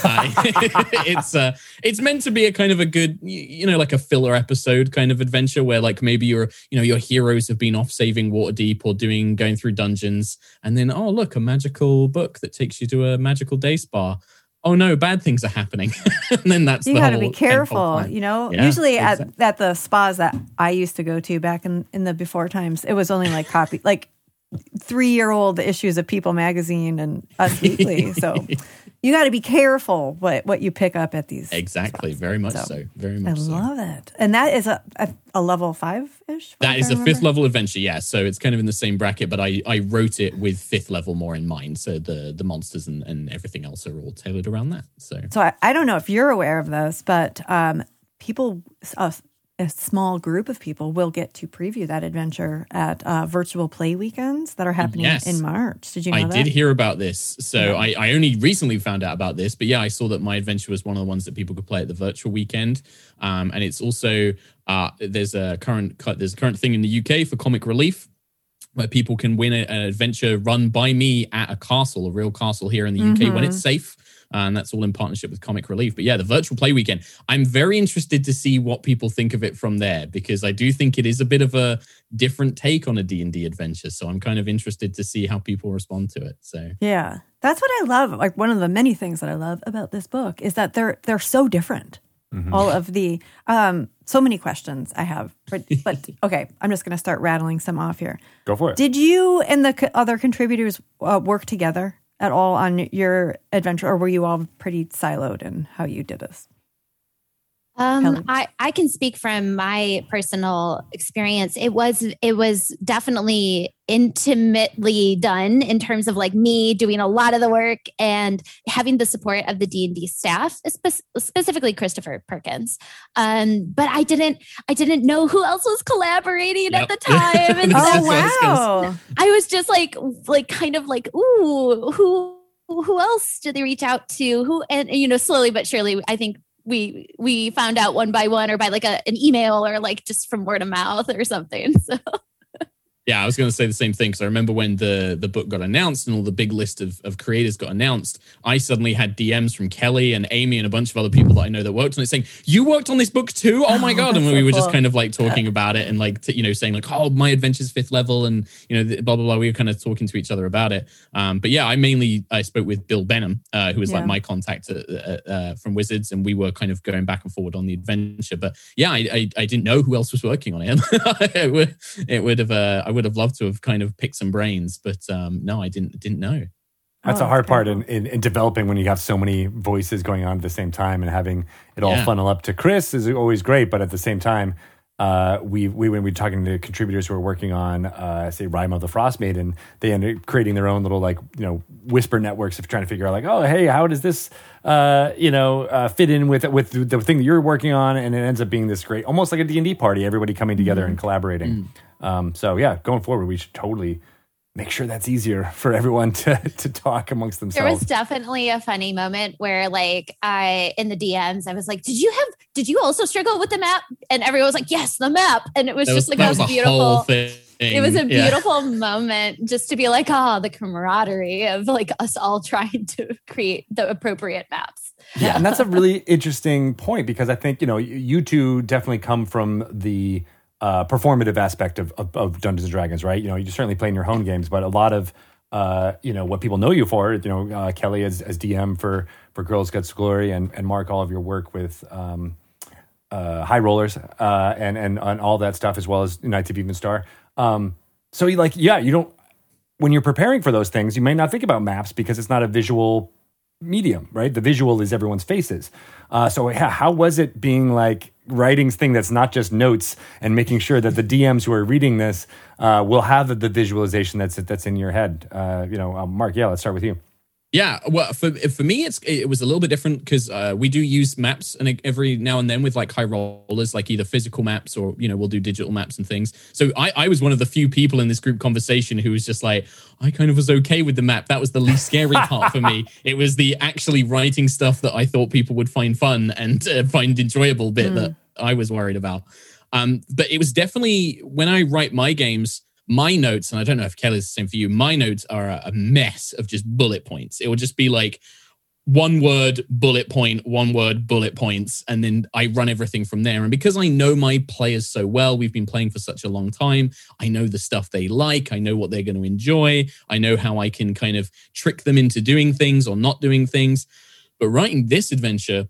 It's, uh, it's meant to be a kind of a good, you know, like a filler episode kind of adventure where, like, maybe your, you know, your heroes have been off saving Waterdeep or doing going through dungeons, and then oh look, a magical book that takes you to a magical day spa. Oh no, bad things are happening, and then that's You the got to be careful. You know, Yeah, usually at, at the spas that I used to go to back in, in the before times, it was only like copy, like three year old issues of People magazine and Us Weekly. So you got to be careful what, what you pick up at these. Exactly, spots. very much So, so. Very I much so. I love it. And that is a, a, a level five ish? That is a fifth level adventure, yeah. So it's kind of in the same bracket, but I, I wrote it with fifth level more in mind. So the the monsters and, and everything else are all tailored around that. So So I, I don't know if you're aware of this, but um, people, a, a small group of people will get to preview that adventure at uh, virtual play weekends that are happening Yes. in March. Did you know I that? did hear about this. So I, I only recently found out about this, but yeah, I saw that my adventure was one of the ones that people could play at the virtual weekend. Um, and it's also uh, there's a current there's a current thing in the UK for comic relief where people can win a- an adventure run by me at a castle, a real castle here in the UK when it's safe. And that's all in partnership with Comic Relief. But yeah, the virtual play weekend. I'm very interested to see what people think of it from there because I do think it is a bit of a different take on a D&D adventure. So I'm kind of interested to see how people respond to it. So Yeah, that's what I love. Like one of the many things that I love about this book is that they're they're so different. All of the um, so many questions I have, but, but okay, I'm just going to start rattling some off here. Go for it. Did you and the co- other contributors uh, work together at all on your adventure, or were you all pretty siloed in how you did this? Um, I, I can speak from my personal experience. It was it was definitely intimately done in terms of like me doing a lot of the work and having the support of the D and D staff, spe- specifically Christopher Perkins. Um, but I didn't I didn't know who else was collaborating Yep. at the time, and That's so Oh I was wow! I was just like like kind of like ooh who who else did they reach out to who and you know slowly but surely I think we we found out one by one or by like a, an email or like just from word of mouth or something so Yeah, I was going to say the same thing because I remember when the the book got announced and all the big list of, of creators got announced, I suddenly had DMs from Kelly and Amy and a bunch of other people that I know that worked on it saying, "You worked on this book too? Oh my Oh, god!" And we so were just kind of like talking about it and like t- you know saying like, "Oh, my adventure's fifth level," and you know blah blah blah. We were kind of talking to each other about it. Um, but yeah, I mainly I spoke with Bill Benham, uh, who was Yeah. like my contact uh, uh, uh, from Wizards, and we were kind of going back and forward on the adventure. But yeah, I I, I didn't know who else was working on it. it would it would have uh, I would have loved to have kind of picked some brains, but um, no, I didn't didn't know. That's Oh, a hard that's part in, in, in developing when you have so many voices going on at the same time and having it all Yeah. funnel up to Chris is always great. But at the same time, uh, we we when we're talking to contributors who are working on uh, say Rime of the Frostmaiden, they end up creating their own little like you know whisper networks of trying to figure out like oh hey how does this uh, you know uh, fit in with with the thing that you're working on and it ends up being this great almost like a D and D party everybody coming together and collaborating. Um, so yeah, going forward we should totally make sure that's easier for everyone to to talk amongst themselves. There was definitely a funny moment where, like, I in the DMs, I was like, "Did you have? Did you also struggle with the map?" And everyone was like, "Yes, the map." And it was That was, just like that a was a beautiful. whole thing. It was a Yeah. beautiful moment just to be like, oh, the camaraderie of like us all trying to create the appropriate maps. yeah, and that's a really interesting point because I think you know you- you two definitely come from the uh, performative aspect of, of, of Dungeons and Dragons, right? You know, you certainly play in your home games, but a lot of uh, you know what people know you for, you know, uh, Kelly as, as DM for for Girls Guts Glory, and and Mark all of your work with. Um, uh, high rollers uh, and and and all that stuff as well as Knights of Even Star. Um, so you like yeah, you don't when you're preparing for those things, you may not think about maps because it's not a visual medium, right? The visual is everyone's faces. Uh, so yeah, how was it being like writing thing that's not just notes and making sure that the DMs who are reading this uh, will have the, the visualization that's that's in your head? Uh, you know, um, Mark. Yeah, let's start with you. Yeah, well, for for me, it's it was a little bit different because uh, we do use maps and every now and then with like high rollers, like either physical maps or you know we'll do digital maps and things. So I I was one of the few people in this group conversation who was just like I kind of was okay with the map. That was the least scary part for me. It was the actually writing stuff that I thought people would find fun and uh, find enjoyable bit that I was worried about. Um, but it was definitely when I write my games my notes, and I don't know if Kelly's the same for you, my notes are a, mess of just bullet points. It will just be like one word, bullet point, one word, bullet points, and then I run everything from there. And because I know my players so well, we've been playing for such a long time, I know the stuff they like, I know what they're going to enjoy, I know how I can kind of trick them into doing things or not doing things. But writing this adventure,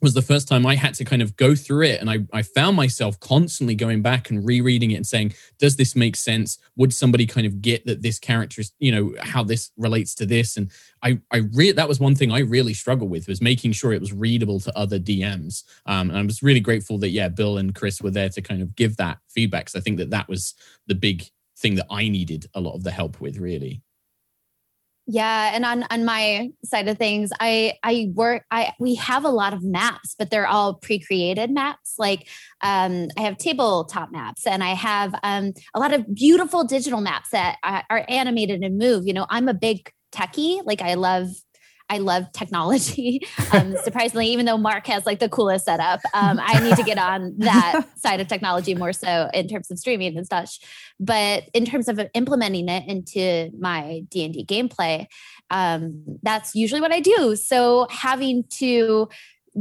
was the first time I had to kind of go through it. And I, I found myself constantly going back and rereading it and saying, does this make sense? Would somebody kind of get that this character is, you know, how this relates to this? And I, I re- that was one thing I really struggled with was making sure it was readable to other DMs. Um, and I was really grateful that, yeah, Bill and Chris were there to kind of give that feedback. Cause I think that that was the big thing that I needed a lot of the help with, really. Yeah, and on on my side of things, I I work I we have a lot of maps, but they're all pre-created maps. Like um, I have tabletop maps, and I have um, a lot of beautiful digital maps that are, are animated and move. You know, I'm a big techie. Like I love I love technology. Um, surprisingly, even though Mark has like the coolest setup, um, I need to get on that side of technology more so in terms of streaming and such. But in terms of implementing it into my D and D gameplay, um, that's usually what I do. So having to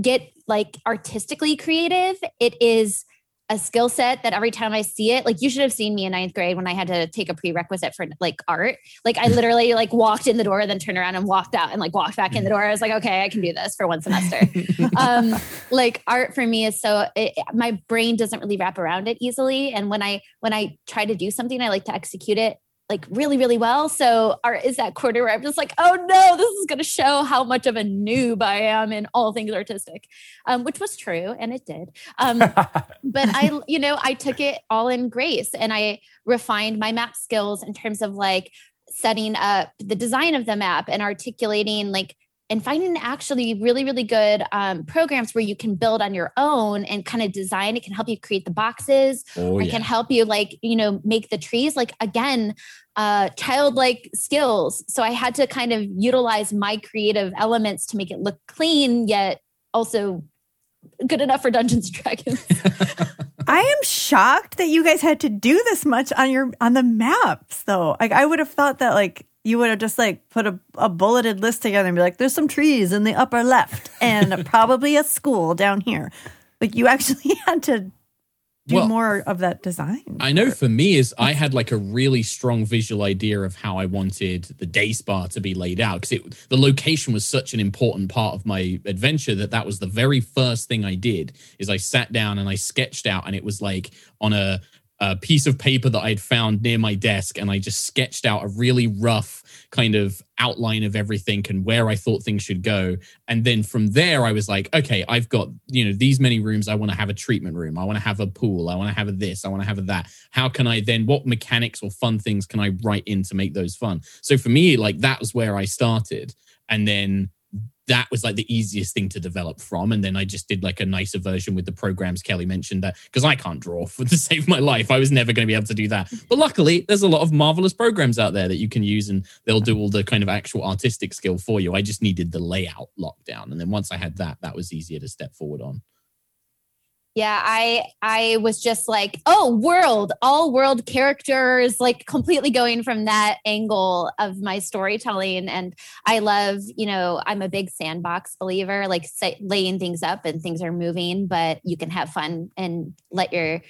get like artistically creative, it is a skill set that every time I see it, like you should have seen me in ninth grade when I had to take a prerequisite for like art. Like I literally like walked in the door, and then turned around and walked out and like walked back in the door. I was like, okay, I can do this for one semester. um, like art for me is so it, my brain doesn't really wrap around it easily. And when I when I try to do something, I like to execute it like really, really well. So art is that quarter where I'm just like, oh no, this is going to show how much of a noob I am in all things artistic, um, which was true, and it did. Um, but I, you know, I took it all in grace, and I refined my map skills in terms of like setting up the design of the map and articulating like and finding actually really really good um, programs where you can build on your own and kind of design it can help you create the boxes Oh, I can help you like you know make the trees like again uh childlike skills so i had to kind of utilize my creative elements to make it look clean yet also good enough for Dungeons and Dragons. I am shocked that you guys had to do this much on your on the maps though. Like I would have thought that like you would have just like put a, a bulleted list together and be like, there's some trees in the upper left and probably a school down here. Like you actually had to do Well, more of that design. I know for me is I had like a really strong visual idea of how I wanted the day spa to be laid out because the location was such an important part of my adventure that that was the very first thing I did is I sat down and I sketched out and it was like on a, a piece of paper that I'd found near my desk and I just sketched out a really rough kind of outline of everything and where I thought things should go. And then from there, I was like, okay, I've got, you know, these many rooms. I want to have a treatment room. I want to have a pool. I want to have a this. I want to have a that. How can I then, what mechanics or fun things can I write in to make those fun? So for me, like that was where I started. And then that was like the easiest thing to develop from. And then I just did like a nicer version with the programs Kelly mentioned that because I can't draw for to save my life. I was never going to be able to do that. But luckily, there's a lot of marvelous programs out there that you can use and they'll do all the kind of actual artistic skill for you. I just needed the layout lockdown. And then once I had that, that was easier to step forward on. Yeah, I I was just like, oh, world, all world characters, like completely going from that angle of my storytelling. And I love, you know, I'm a big sandbox believer, like say, laying things up and things are moving, but you can have fun and let your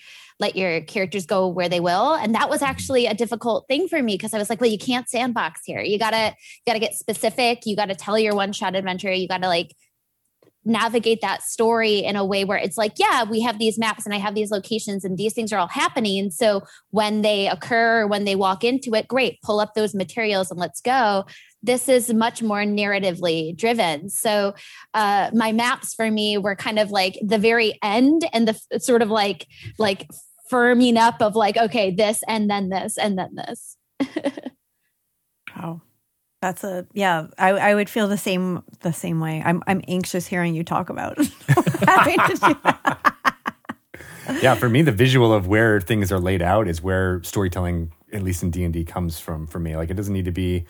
let your characters go where they will. And that was actually a difficult thing for me because I was like, well, you can't sandbox here. You gotta you gotta get specific. You gotta tell your one shot adventure. You gotta like navigate that story in a way where it's like, yeah, we have these maps and I have these locations and these things are all happening. So when they occur, when they walk into it, great, pull up those materials and let's go. This is much more narratively driven. So uh, my maps for me were kind of like the very end and the sort of like like firming up of like, okay, this and then this and then this. Wow. That's a yeah. I, I would feel the same the same way. I'm I'm anxious hearing you talk about having to do that. yeah, for me, the visual of where things are laid out is where storytelling, at least in D and D, comes from. For me, like it doesn't need to be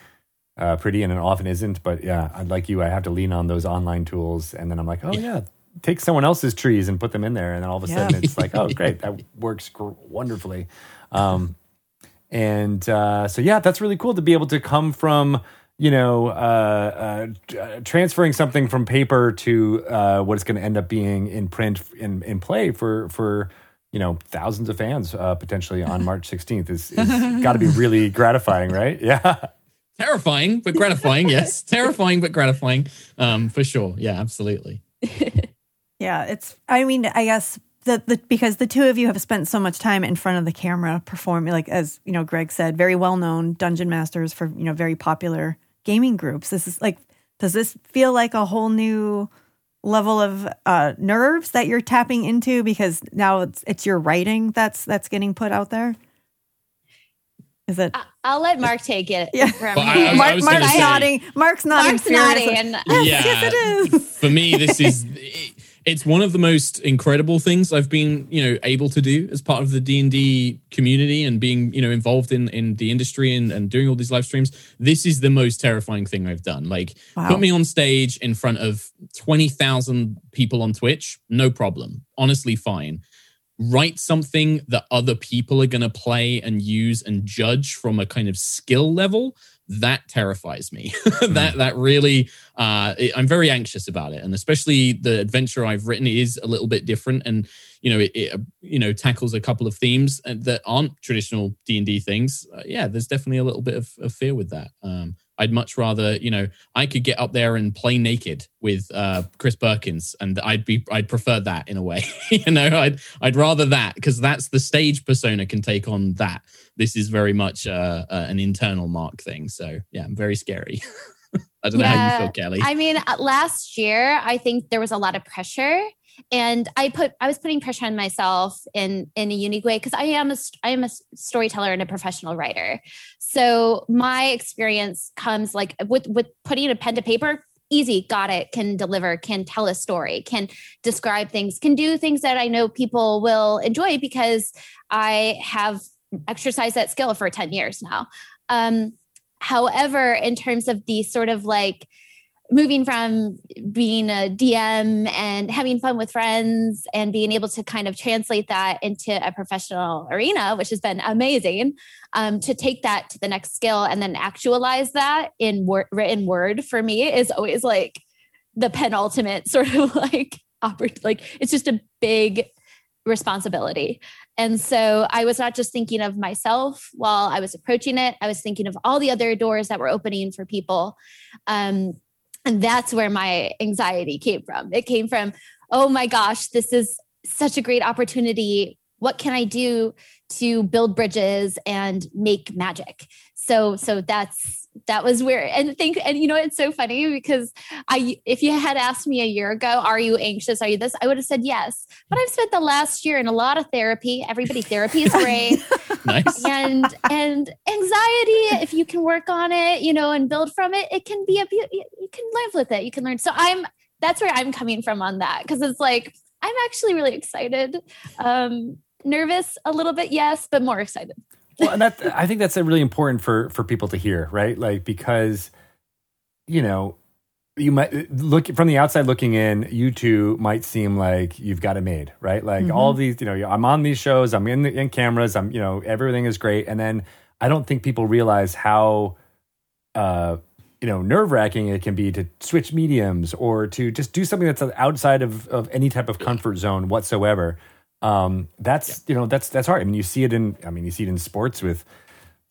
uh, pretty, and it often isn't. But yeah, I'd like you, I have to lean on those online tools, and then I'm like, oh yeah, take someone else's trees and put them in there, and then all of a Yeah. sudden it's like, oh great, that works gr- wonderfully. Um, and uh, so yeah, that's really cool to be able to come from you know uh, uh, uh, transferring something from paper to uh, what it's going to end up being in print in in play for for you know thousands of fans uh, potentially on March 16th is, is got to be really gratifying, right? Yeah. Terrifying, but gratifying. yes. Terrifying, but gratifying. Um, for sure. Yeah, absolutely. Yeah, it's. I mean, I guess that the, because the two of you have spent so much time in front of the camera performing, like as you know, Greg said, very well known dungeon masters for you know very popular gaming groups. This is like, does this feel like a whole new level of uh, nerves that you're tapping into because now it's it's your writing that's that's getting put out there? Is it? I- I'll let Mark take it Yeah. Well, I- I here. was- I Mark, was Mark's say- nodding. Mark's nodding. Mark's nodding. Yes, yes, it is. for me this is it's one of the most incredible things i've been you know able to do as part of the d&d community and being you know involved in in the industry and, and doing all these live streams. This is the most terrifying thing i've done. Like Wow. put me on stage in front of 20000 people on twitch no problem. Honestly fine. Write something that other people are going to play and use and judge from a kind of skill level that terrifies me. That that really uh it- i'm very anxious about it. And especially the adventure i've written is a little bit different and you know it, it uh, you know tackles a couple of themes uh, that aren't traditional d&d things. Uh, yeah there's definitely a little bit of, of fear with that. Um i'd much rather you know i could get up there and play naked with uh chris perkins and i'd be i'd prefer that in a way you know? I'd i'd rather that because that's the stage persona can take on that. This is very much uh, uh an internal mark thing so yeah i'm very scary. I don't know how you feel kelly. I mean, uh, last year I think there was a lot of pressure, and I put I was putting pressure on myself in in a unique way because I am a I am a storyteller and a professional writer. So my experience comes like with with putting a pen to paper. Easy, got it. Can deliver, can tell a story, can describe things, can do things that I know people will enjoy because I have exercised that skill for 10 years now. Um, however, in terms of the sort of like moving from being a DM and having fun with friends and being able to kind of translate that into a professional arena, which has been amazing, um, to take that to the next skill and then actualize that in wor- written word for me is always like the penultimate sort of like oppor- like it's just a big responsibility. And so I was not just thinking of myself while I was approaching it, I was thinking of all the other doors that were opening for people. Um, and that's where my anxiety came from. It came from, oh my gosh, this is such a great opportunity. What can I do to build bridges and make magic? So, so that's that was where and think and you know it's so funny because i if you had asked me a year ago are you anxious? Are you this? I would have said yes. But i've spent the last year in a lot of therapy. Everybody therapy is great. Nice. and and anxiety if you can work on it you know and build from it it can be a you can live with it. You can learn. So i'm that's where i'm coming from on that. Because it's like i'm actually really excited. Um nervous a little bit yes but more excited well, and that I think that's really important for for people to hear, right? Like because you know you might look from the outside looking in you two might seem like you've got it made right like mm-hmm. all these you know i'm on these shows i'm in the in cameras i'm you know everything is great and then i don't think people realize how uh you know nerve wracking it can be to switch mediums or to just do something that's outside of of any type of comfort zone whatsoever um, that's yeah. you know that's that's hard. I mean, you see it in I mean you see it in sports with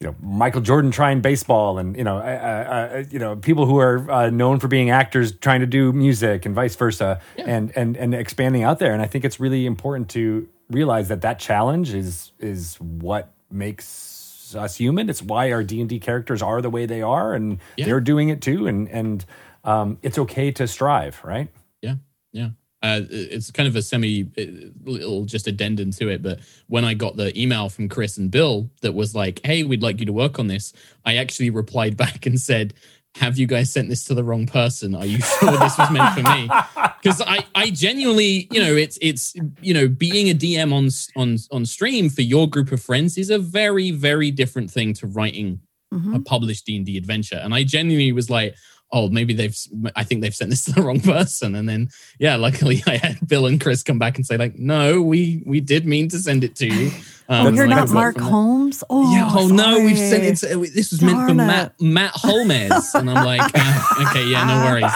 you know Michael Jordan trying baseball, and you know uh, uh, you know people who are uh, known for being actors trying to do music, and vice versa, yeah. and and and expanding out there. And I think it's really important to realize that that challenge is is what makes us human. It's why our D and D characters are the way they are, and yeah. they're doing it too. And and um, it's okay to strive, right? Yeah, yeah. Uh, it's kind of a semi uh, little just addendum to it, but when I got the email from Chris and Bill that was like, "Hey, we'd like you to work on this," I actually replied back and said, "Have you guys sent this to the wrong person? Are you sure this was meant for me?" Because I, I genuinely, you know, it's it's you know, being a DM on on on stream for your group of friends is a very very different thing to writing mm-hmm. a published D and D adventure, and I genuinely was like oh, maybe they've, I think they've sent this to the wrong person. And then, yeah, luckily I had Bill and Chris come back and say, like, no, we we did mean to send it to you. Um, oh, you're like, not Mark Hulmes? Oh, yeah. Oh, sorry. no, we've sent it. To, this was Darn meant for Matt, Matt Holmes. and I'm like, uh, okay, yeah, no worries.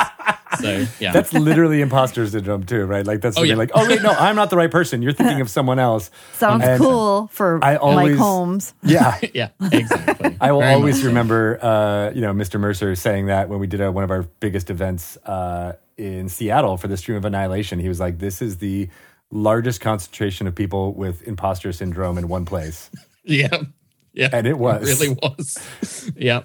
So, yeah. That's literally imposter syndrome, too, right? Like, that's oh, yeah. like, oh, wait, no, I'm not the right person. You're thinking of someone else. Sounds and cool for I always, Mike Holmes. Yeah. yeah, exactly. I will Very always much. remember, uh, you know, Mr. Mercer saying that when we did a, one of our biggest events uh, in Seattle for the Stream of Annihilation. He was like, this is the largest concentration of people with imposter syndrome in one place. yeah. Yeah. And it was. It really was. yeah.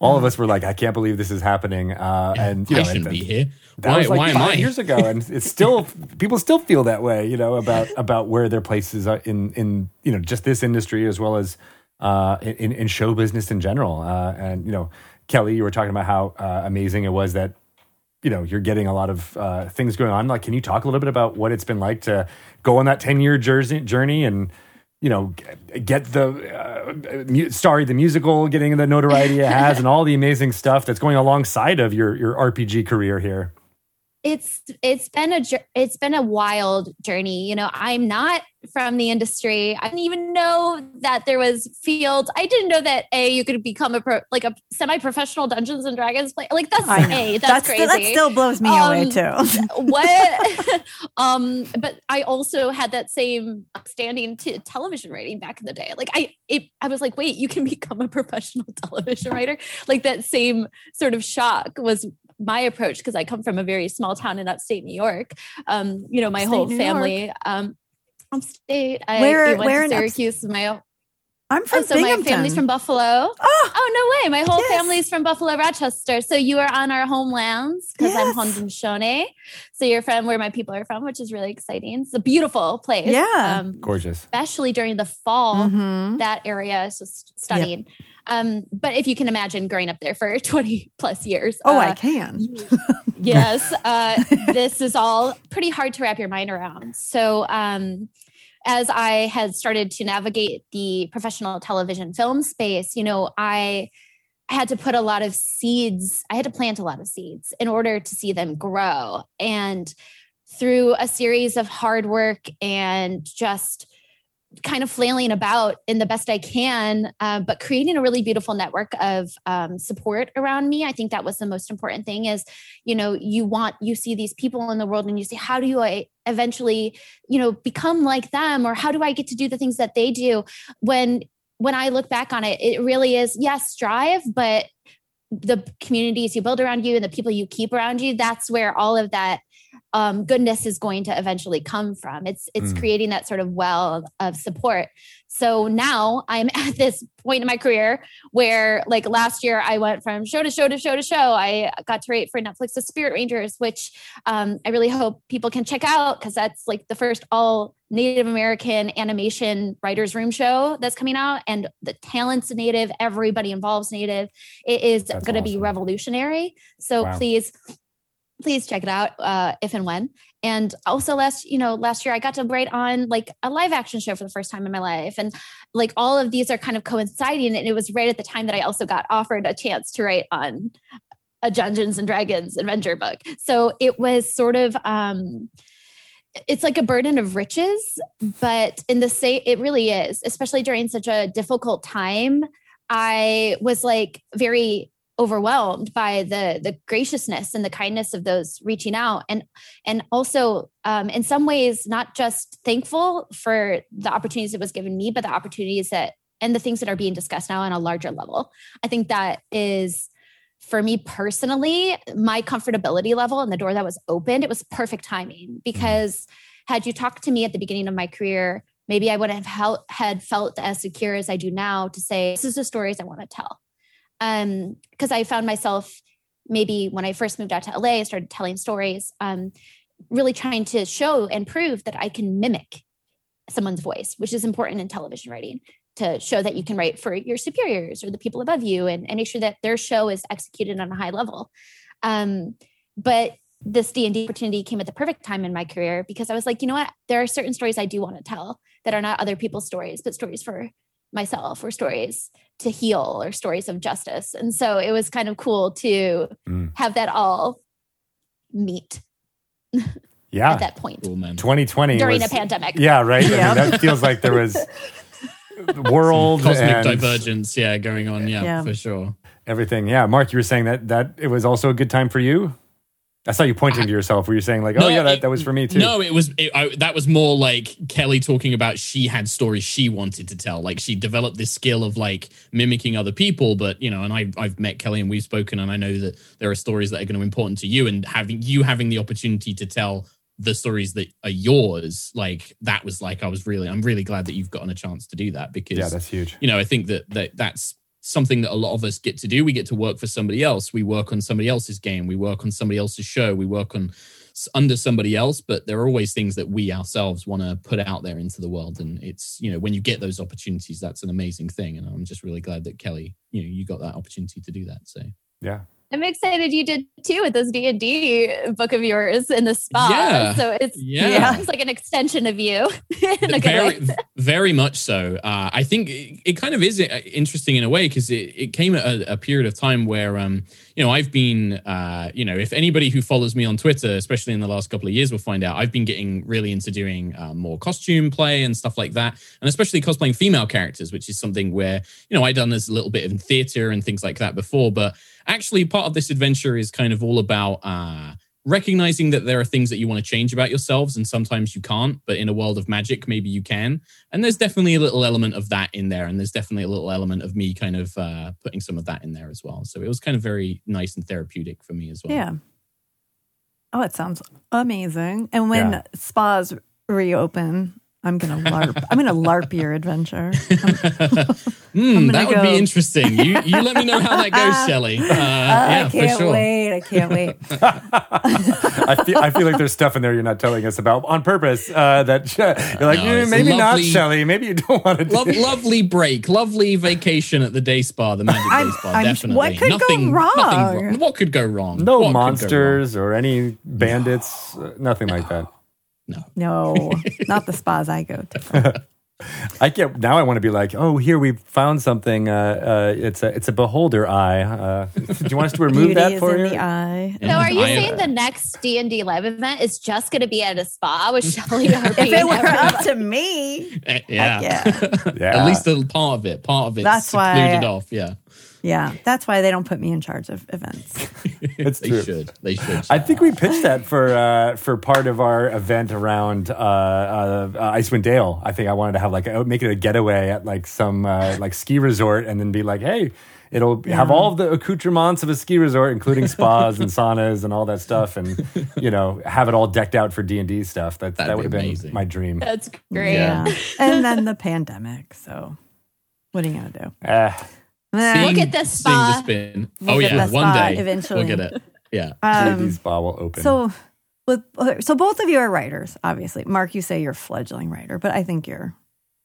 All of us were like, I can't believe this is happening. Uh, and you I know, shouldn't and, be here. That why, was like why five am I? years ago, and it's still people still feel that way, you know, about about where their places are in in you know just this industry as well as uh, in in show business in general. Uh, and you know, Kelly, you were talking about how uh, amazing it was that you know you're getting a lot of uh, things going on. Like, can you talk a little bit about what it's been like to go on that ten year journey and you know get the uh, sorry the musical getting the notoriety it has and all the amazing stuff that's going alongside of your your RPG career here it's it's been a it's been a wild journey you know i'm not from the industry. I didn't even know that there was fields. I didn't know that a you could become a pro, like a semi-professional dungeons and dragons player like that's a that's, that's crazy that still blows me um, away too what um but i also had that same standing to television writing back in the day. Like i it, i was like wait you can become a professional television writer? Like that same sort of shock was my approach because I come from a very small town in upstate New York. Um, you know, my upstate whole New family, York. um, upstate. I where, went where to Syracuse. Ups- my I'm from oh, so Binghamton. my family's from Buffalo. Oh, oh no way! My whole yes. family's from Buffalo, Rochester. So you are on our homelands because yes. I'm Haudenosaunee. So you're from where my people are from, which is really exciting. It's a beautiful place. Yeah, um, gorgeous. Especially during the fall, mm-hmm. that area is just stunning. Yep. Um, but if you can imagine growing up there for 20 plus years. Oh, uh, I can. yes. Uh, this is all pretty hard to wrap your mind around. So, um, as I had started to navigate the professional television film space, you know, I I had to put a lot of seeds, I had to plant a lot of seeds in order to see them grow. And through a series of hard work and just kind of flailing about in the best I can, uh, but creating a really beautiful network of um, support around me. I think that was the most important thing. Is you know you want you see these people in the world and you say, how do I eventually you know become like them, or how do I get to do the things that they do? When when I look back on it, it really is yes, strive, but the communities you build around you and the people you keep around you, that's where all of that um, goodness is going to eventually come from. It's it's mm. creating that sort of well of, support. So now I'm at this point in my career where, like last year, I went from show to show to show to show. I got to write for Netflix's Spirit Rangers, which um, I really hope people can check out because that's like the first all Native American animation writers room show that's coming out, and the talent's native. Everybody involves native. It is going to awesome. be revolutionary. So wow. please please check it out uh, if and when. And also last, you know, last year I got to write on like a live action show for the first time in my life. And like all of these are kind of coinciding. And it was right at the time that I also got offered a chance to write on a Dungeons and Dragons adventure book. So it was sort of um it's like a burden of riches, but in the same it really is, especially during such a difficult time. I was like very overwhelmed by the the graciousness and the kindness of those reaching out. And and also um, in some ways not just thankful for the opportunities it was given me but the opportunities that and the things that are being discussed now on a larger level. I think that is for me personally my comfortability level and the door that was opened it was perfect timing mm-hmm. because had you talked to me at the beginning of my career maybe i wouldn't have held, had felt as secure as i do now to say this is the stories i want to tell um because i found myself maybe when i first moved out to la i started telling stories um really trying to show and prove that i can mimic someone's voice which is important in television writing to show that you can write for your superiors or the people above you and, and make sure that their show is executed on a high level. Um but this d&d opportunity came at the perfect time in my career because i was like you know what? There are certain stories i do want to tell that are not other people's stories but stories for myself or stories to heal or stories of justice. And so it was kind of cool to mm. have that all meet. Yeah. at that point. Cool, 2020 during was, a pandemic. Yeah, right. Yeah. I mean, that feels like there was world Some cosmic divergence, yeah, going on. Yeah, yeah, for sure. Everything. Yeah. Mark, you were saying that that it was also a good time for you? I saw you pointing to yourself. Were you saying like, "Oh yeah, that, it, that was for me too"? No, it was. It, I, that was more like Kelly talking about she had stories she wanted to tell. Like she developed this skill of like mimicking other people. But you know, and I, I've met Kelly and we've spoken, and I know that there are stories that are going to be important to you, and having you having the opportunity to tell the stories that are yours, like that was like I was really, I'm really glad that you've gotten a chance to do that because yeah, that's huge. You know, I think that that that's something that a lot of us get to do. We get to work for somebody else. We work on somebody else's game. We work on somebody else's show. We work on under somebody else, but there are always things that we ourselves want to put out there into the world. And it's, you know, when you get those opportunities, that's an amazing thing. And I'm just really glad that Kelly, you know, you got that opportunity to do that. So, yeah, I'm excited you did too with this D and D book of yours in the spa. Yeah. So it's yeah. it's like an extension of you. very, very much so. Uh, I think it, it, kind of is uh, interesting in a way because it, it came at a, a, period of time where, um, you know, I've been, uh, you know, if anybody who follows me on Twitter, especially in the last couple of years, will find out I've been getting really into doing uh, more costume play and stuff like that, and especially cosplaying female characters, which is something where you know I done this a little bit in theater and things like that before, but actually part of this adventure is kind of all about uh, recognizing that there are things that you want to change about yourselves and sometimes you can't but in a world of magic maybe you can. And there's definitely a little element of that in there and there's definitely a little element of me kind of uh, putting some of that in there as well. So it was kind of very nice and therapeutic for me as well. Yeah. Oh it sounds amazing. And when yeah. spas reopen I'm gonna LARP. I'm gonna LARP your adventure. mm, that would go. be interesting. You you let me know how that goes, Shelly. Uh, uh, yeah, I can't sure. wait. I can't wait. I feel I feel like there's stuff in there you're not telling us about on purpose. Uh, that you're like no, mm, maybe lovely, not, Shelly. Maybe you don't want to. Do lo- lovely break, lovely vacation at the day spa, the Magic I'm, Day Spa. I'm, definitely. What could nothing, go wrong? Nothing wrong? What could go wrong? No what monsters or any bandits. No. nothing like that. No. No, not the spas I go to. I get now. I want to be like, oh, here we found something. Uh, uh, it's a it's a beholder eye. Uh, do you want us to remove Beauty that is for you? the eye. So are you I- saying the next D and D live event is just going to be at a spa with Shelly? If it were up to me, Eh, yeah. yeah. Yeah. At least a part of it. Part of it. That's why- secluded off. Yeah. Yeah, that's why they don't put me in charge of events. It's they true. should. They should. I think we pitched that for uh, for part of our event around uh, uh, uh, Icewind Dale. I think I wanted to have like a, make it a getaway at like some uh, like ski resort, and then be like, hey. It'll have all of the accoutrements of a ski resort, including spas and saunas and all that stuff, and you know, have it all decked out for D and D stuff. That That'd that be would have been my dream. That's great. Yeah. Yeah. and then the pandemic. So, what are you gonna do? Look at this seeing the spa. spin. We'll oh yeah, the one spa day eventually. we'll get it. Yeah. um, D&D spa will open. So, with so both of you are writers, obviously. Mark, you say you're a fledgling writer, but I think you're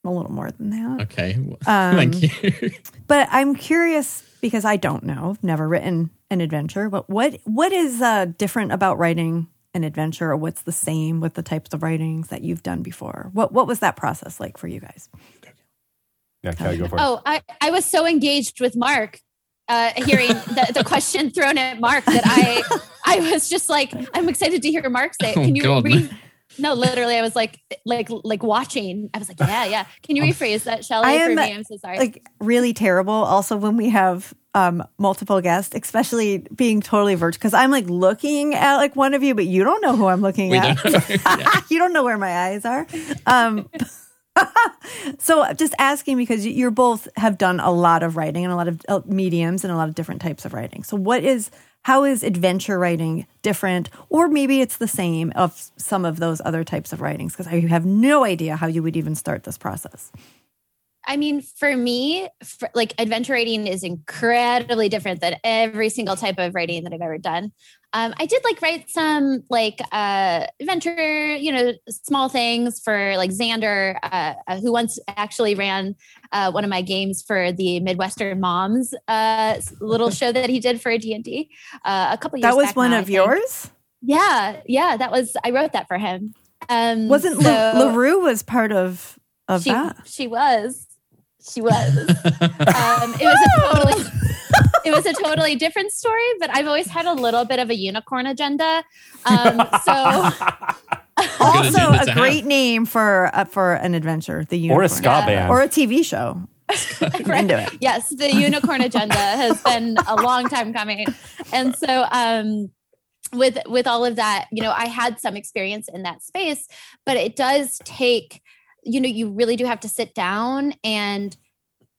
a little more than that. Okay. Um, Thank you. But I'm curious because I don't know, I've never written an adventure. But what what is uh, different about writing an adventure, or what's the same with the types of writings that you've done before? What what was that process like for you guys? Yeah, Kelly, go for it. Oh, I, I was so engaged with Mark, uh, hearing the, the question thrown at Mark that I I was just like, I'm excited to hear Mark say. it. Oh, Can you God. read? No, literally, I was like, like, like watching. I was like, yeah, yeah. Can you rephrase that, Shelly? I for am, me, I'm so sorry. Like really terrible. Also, when we have um, multiple guests, especially being totally virtual, because I'm like looking at like one of you, but you don't know who I'm looking We at. don't you don't know where my eyes are. Um, so just asking because you- you're both have done a lot of writing and a lot of uh, mediums and a lot of different types of writing. So what is how is adventure writing different, or maybe it's the same of some of those other types of writings? Because I have no idea how you would even start this process. I mean, for me, for, like adventure writing is incredibly different than every single type of writing that I've ever done. Um, I did like write some like uh, adventure, you know, small things for like Xander, uh, uh, who once actually ran uh, one of my games for the Midwestern Moms uh, little show that he did for a D&D uh, couple years That was one now, of yours. Yeah, yeah, that was I wrote that for him. Um, Wasn't so- La- Lurue was part of of she, that? she was. She was. um, it was a totally it was a totally different story, but I've always had a little bit of a unicorn agenda. Um, so Also, a great name for uh, for an adventure. The unicorn. or unicorn. a ska Yeah. band. or a TV show. I'm it. yes, the unicorn agenda has been a long time coming. And so um with with all of that, you know, I had some experience in that space, but it does take you know, you really do have to sit down and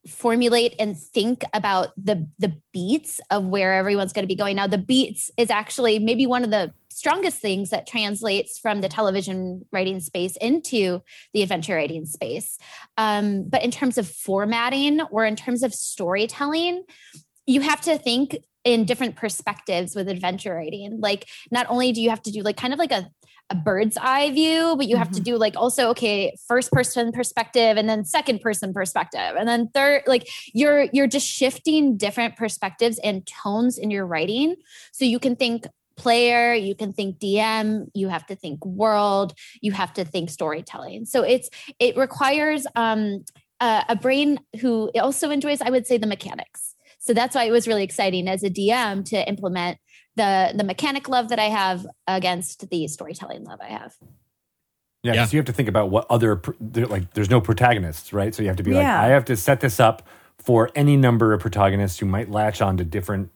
formulate and think about the the beats of where everyone's going to be going. Now the beats is actually maybe one of the strongest things that translates from the television writing space into the adventure writing space. Um, but in terms of formatting or in terms of storytelling you have to think in different perspectives with adventure writing. Like not only do you have to do like kind of like a a bird's eye view, but you have to do like also okay, first person perspective and then second person perspective and then third like you're you're just shifting different perspectives and tones in your writing so you can think player, you can think DM, you have to think world, you have to think storytelling. So it's it requires um a, a brain who also enjoys I would say the mechanics. So that's why it was really exciting as a DM to implement the the mechanic love that I have against the storytelling love I have. Yeah, Yeah. so you have to think about what other like. There's no protagonists, right? So you have to be like, I have to set this up for any number of protagonists who might latch on to different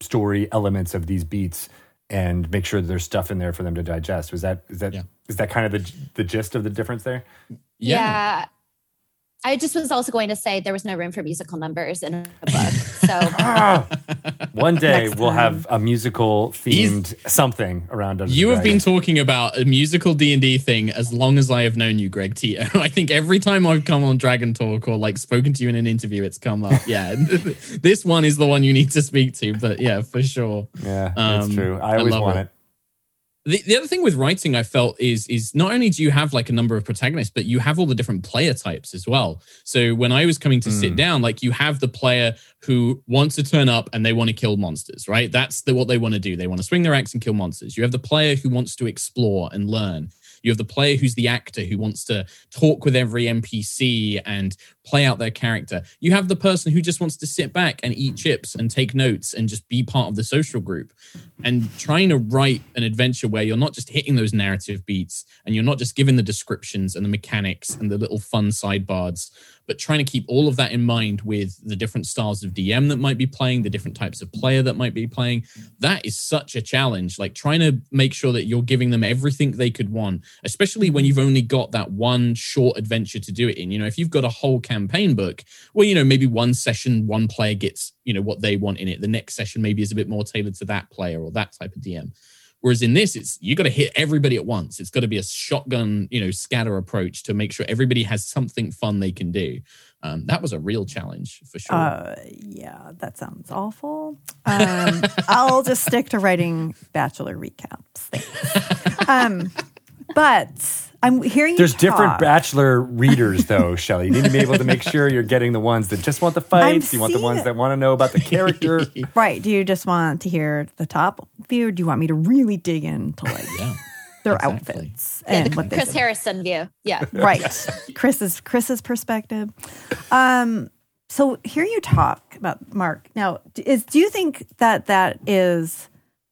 story elements of these beats, and make sure that there's stuff in there for them to digest. Was that is that is Yeah. that kind of the the gist of the difference there? Yeah. I just was also going to say there was no room for musical numbers in a book. So! One day Next we'll time. have a musical themed something around. Dungeons You and have been talking about a musical D and D thing as long as I have known you, Greg Tito. I think every time I've come on Dragon Talk or like spoken to you in an interview, it's come up. Yeah, this one is the one you need to speak to. But yeah, for sure. Yeah, that's Um, true. I I always love want it. it. The, the other thing with writing I felt is is not only do you have like a number of protagonists, but you have all the different player types as well. So when I was coming to sit Mm. down, like you have the player who wants to turn up and they want to kill monsters, right? That's the, what they want to do. They want to swing their axe and kill monsters. You have the player who wants to explore and learn. You have the player who's the actor who wants to talk with every NPC and play out their character. You have the person who just wants to sit back and eat chips and take notes and just be part of the social group. And trying to write an adventure where you're not just hitting those narrative beats and you're not just giving the descriptions and the mechanics and the little fun sidebars, but trying to keep all of that in mind with the different styles of DM that might be playing, the different types of player that might be playing. That is such a challenge. Like trying to make sure that you're giving them everything they could want, especially when you've only got that one short adventure to do it in. You know, if you've got a whole campaign book, well, you know, maybe one session, one player gets, you know, what they want in it. The next session maybe is a bit more tailored to that player or that type of DM. Whereas in this, it's you got to hit everybody at once. It's got to be a shotgun, you know, scatter approach to make sure everybody has something fun they can do. Um, that was a real challenge for sure. Uh, yeah, that sounds awful. Um, I'll just stick to writing bachelor recaps. Thanks. Um, but I'm hearing you There's different bachelor readers, though, Shelly. You need to be able to make sure you're getting the ones that just want the fights. You want the ones it. that want to know about the character. Right. Do you just want to hear the top view? Or do you want me to really dig into like yeah. their exactly. outfits Yeah, and the what Chris said? Harrison view. Yeah. right chris's chris's perspective um so hear you talk about mark now is do you think that that is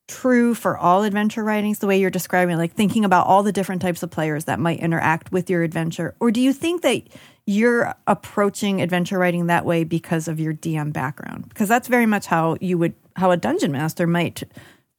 true for all adventure writings the way you're describing like thinking about all the different types of players that might interact with your adventure? Or do you think that you're approaching adventure writing that way because of your dm background? Because that's very much how you would how a dungeon master might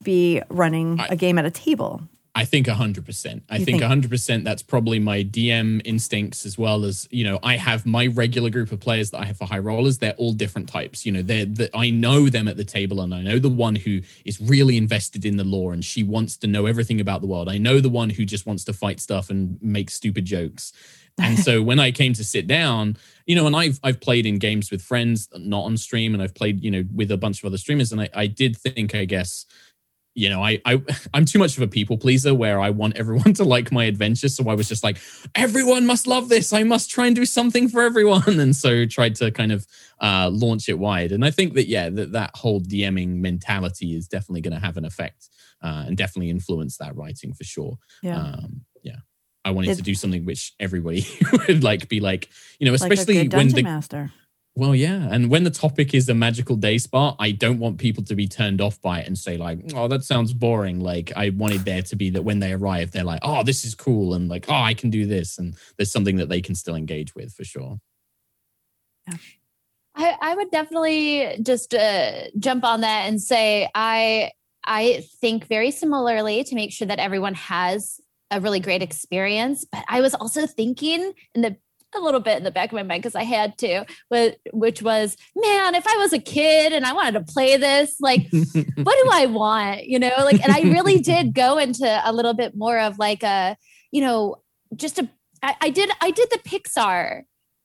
be running a game at a table I think 100%. I You think think- 100% that's probably my DM instincts as well as, you know, I have my regular group of players that I have for high rollers. They're all different types. You know, they're, the, I know them at the table and I know the one who is really invested in the lore and she wants to know everything about the world. I know the one who just wants to fight stuff and make stupid jokes. And so when I came to sit down, you know, and I've I've played in games with friends, not on stream, and I've played, you know, with a bunch of other streamers, and I, I did think, I guess, you know, I, I I'm too much of a people pleaser where I want everyone to like my adventure. So I was just like, everyone must love this. I must try and do something for everyone. And so tried to kind of uh, launch it wide. And I think that yeah, that that whole DMing mentality is definitely going to have an effect uh, and definitely influence that writing for sure. yeah Um, yeah. I wanted It- to do something which everybody would like be like, you know, like especially good when the master well, yeah, and when the topic is a magical day spa, I don't want people to be turned off by it and say like, "Oh, that sounds boring." Like, I wanted there to be that when they arrive, they're like, "Oh, this is cool," and like, "Oh, I can do this," and there's something that they can still engage with for sure. I, I would definitely just uh, jump on that and say I I think very similarly to make sure that everyone has a really great experience. But I was also thinking in the a little bit in the back of my mind because I had to, which, which was, man, if I was a kid and I wanted to play this, like, what do I want? You know, like, and I really did go into a little bit more of like a, you know, just a. I, I did I did the Pixar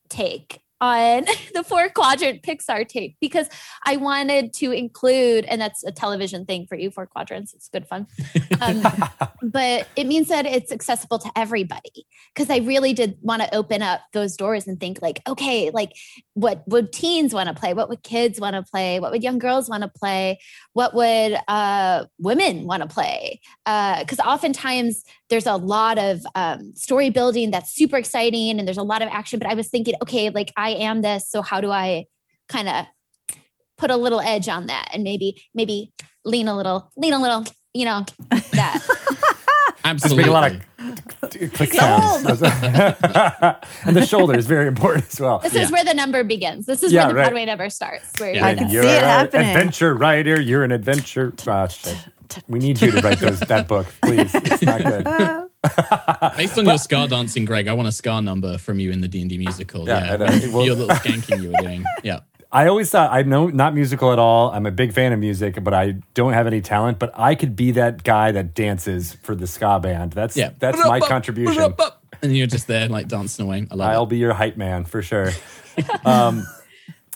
take on the four quadrant Pixar tape because I wanted to include, and that's a television thing for you, four quadrants. It's good fun. Um, but it means that it's accessible to everybody because I really did want to open up those doors and think like, okay, like what would teens want to play? What would kids want to play? What would young girls want to play? What would uh, women want to play? Because oftentimes there's a lot of um, story building that's super exciting and there's a lot of action. But I was thinking, okay, like I am this, so how do I kind of put a little edge on that and maybe maybe lean a little, lean a little, you know, that. Just Absolutely. make a lot of click sounds. and the shoulder is very important as well. This Yeah. is where the number begins. This is Yeah, where the right. Broadway number starts. Where Yeah. I you're can see it an happening. adventure writer. You're an adventure. Ah, we need you to write those that book, please. It's not good. Based on your scar dancing, Greg, I want a scar number from you in the D and D musical. Yeah, Yeah, I know. Well- your little skanking you were doing. Yeah. I always thought I know not musical at all. I'm a big fan of music, but I don't have any talent. But I could be that guy that dances for the ska band. That's Yeah. that's my contribution. And you're just there like dancing away. I love I'll it. be your hype man for sure. um,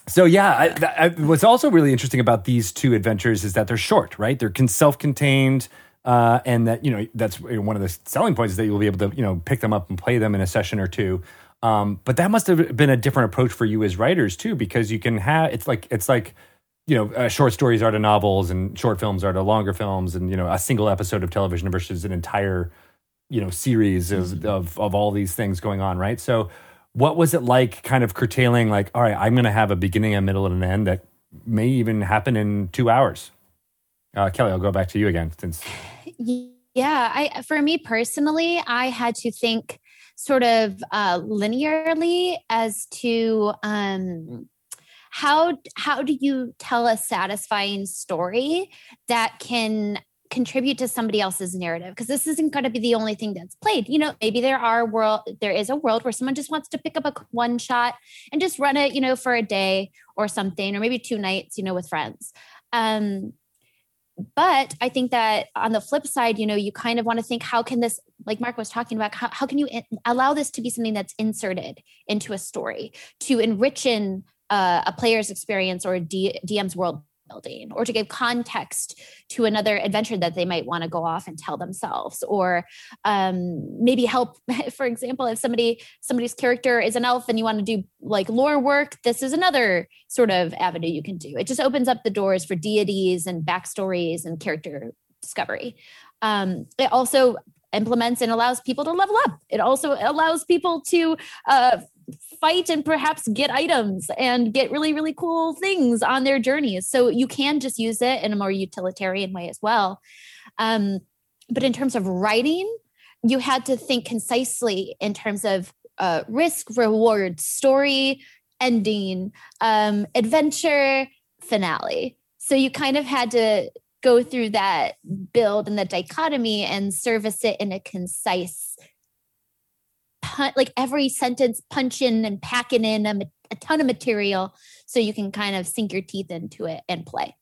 so yeah, I, I, what's also really interesting about these two adventures is that they're short, right? They're self-contained, uh, and that you know that's one of the selling points is that you'll be able to you know pick them up and play them in a session or two. Um, but that must have been a different approach for you as writers too, because you can have it's like it's like you know uh, short stories are to novels and short films are to longer films, and you know a single episode of television versus an entire you know series of, of of all these things going on, right? So, what was it like, kind of curtailing? Like, all right, I'm going to have a beginning, a middle, and an end that may even happen in two hours. Uh, Kelly, I'll go back to you again since. Yeah, I for me personally, I had to think sort of uh, linearly as to um, how how do you tell a satisfying story that can contribute to somebody else's narrative? Because this isn't going to be the only thing that's played. You know maybe there are world there is a world where someone just wants to pick up a one shot and just run it you know for a day or something or maybe two nights you know with friends. Um but i think that on the flip side you know you kind of want to think how can this like mark was talking about how, how can you in, allow this to be something that's inserted into a story to enrich in uh, a player's experience or a D, dm's world building or to give context to another adventure that they might want to go off and tell themselves or um, maybe help. For example if somebody somebody's character is an elf and you want to do like lore work this is another sort of avenue you can do. It just opens up the doors for deities and backstories and character discovery. Um, it also implements and allows people to level up. It also allows people to uh, fight and perhaps get items and get really really cool things on their journeys. So you can just use it in a more utilitarian way as well. Um, but in terms of writing you had to think concisely in terms of uh, risk reward story ending um, adventure finale. So you kind of had to go through that build and the dichotomy and service it in a concise pun- like every sentence punching and packing in a, a ton of material so you can kind of sink your teeth into it and play.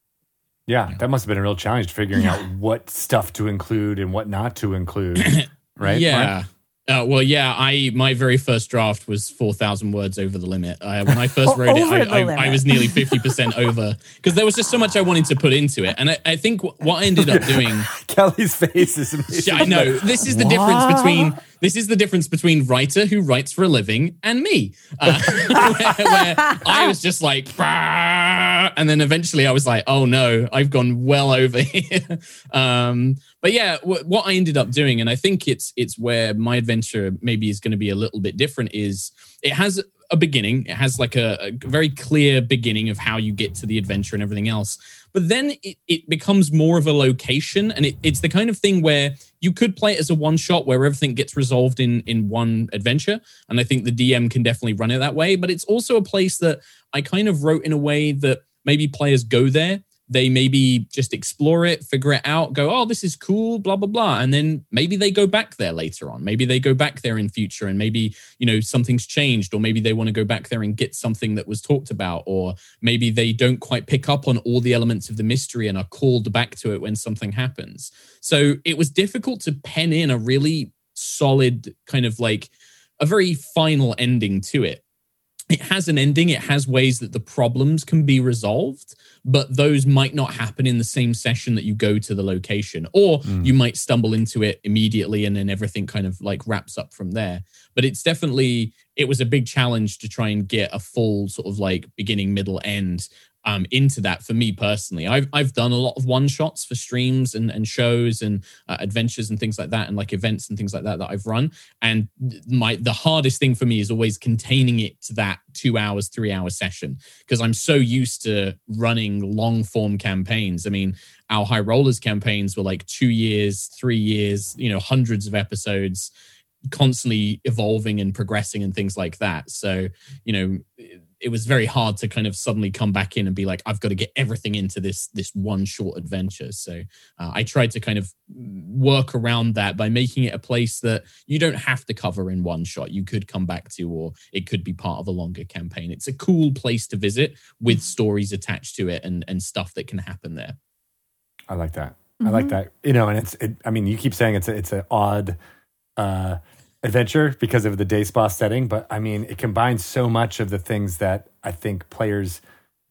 Yeah, that must have been a real challenge figuring out what stuff to include and what not to include. right? Yeah. Uh, well, yeah, I my very first draft was four thousand words over the limit. Uh, when I first wrote it, I, I, I, was nearly fifty percent over because there was just so much I wanted to put into it, and I, I think what I ended up doing. Kelly's face is amazing. I know this is the what? difference between this is the difference between writer who writes for a living and me, uh, where, where, I was just like, and then eventually I was like, oh no, I've gone well over here. Um, but yeah, w- what I ended up doing, and I think it's it's where my adventure maybe is going to be a little bit different. Is it has a beginning, it has like a, a very clear beginning of how you get to the adventure and everything else. But then it, it becomes more of a location, and it, it's the kind of thing where you could play it as a one shot where everything gets resolved in in one adventure, and I think the DM can definitely run it that way. But it's also a place that I kind of wrote in a way that maybe players go there they maybe just explore it, figure it out, go, oh, this is cool, blah, blah, blah. And then maybe they go back there later on. Maybe they go back there in future and maybe, you know, something's changed, or maybe they want to go back there and get something that was talked about, or maybe they don't quite pick up on all the elements of the mystery and are called back to it when something happens. So it was difficult to pen in a really solid kind of like a very final ending to it it has an ending it has ways that the problems can be resolved but those might not happen in the same session that you go to the location or mm. you might stumble into it immediately and then everything kind of like wraps up from there but it's definitely it was a big challenge to try and get a full sort of like beginning middle end um, into that for me personally. I've I've done a lot of one shots for streams and, and shows and uh, adventures and things like that, and like events and things like that that I've run. And my the hardest thing for me is always containing it to that two hours, three hour session because I'm so used to running long form campaigns. I mean, our high rollers campaigns were like two years, three years, you know, hundreds of episodes constantly evolving and progressing and things like that. So, you know, it was very hard to kind of suddenly come back in and be like i've got to get everything into this this one short adventure. So uh, i tried to kind of work around that by making it a place that you don't have to cover in one shot. You could come back to or it could be part of a longer campaign. It's a cool place to visit with stories attached to it and and stuff that can happen there. I like that. Mm-hmm. i like mm-hmm. that. You know and it's it, i mean you keep saying it's a, it's an odd uh adventure because of the day spa setting, but I mean, it combines so much of the things that I think players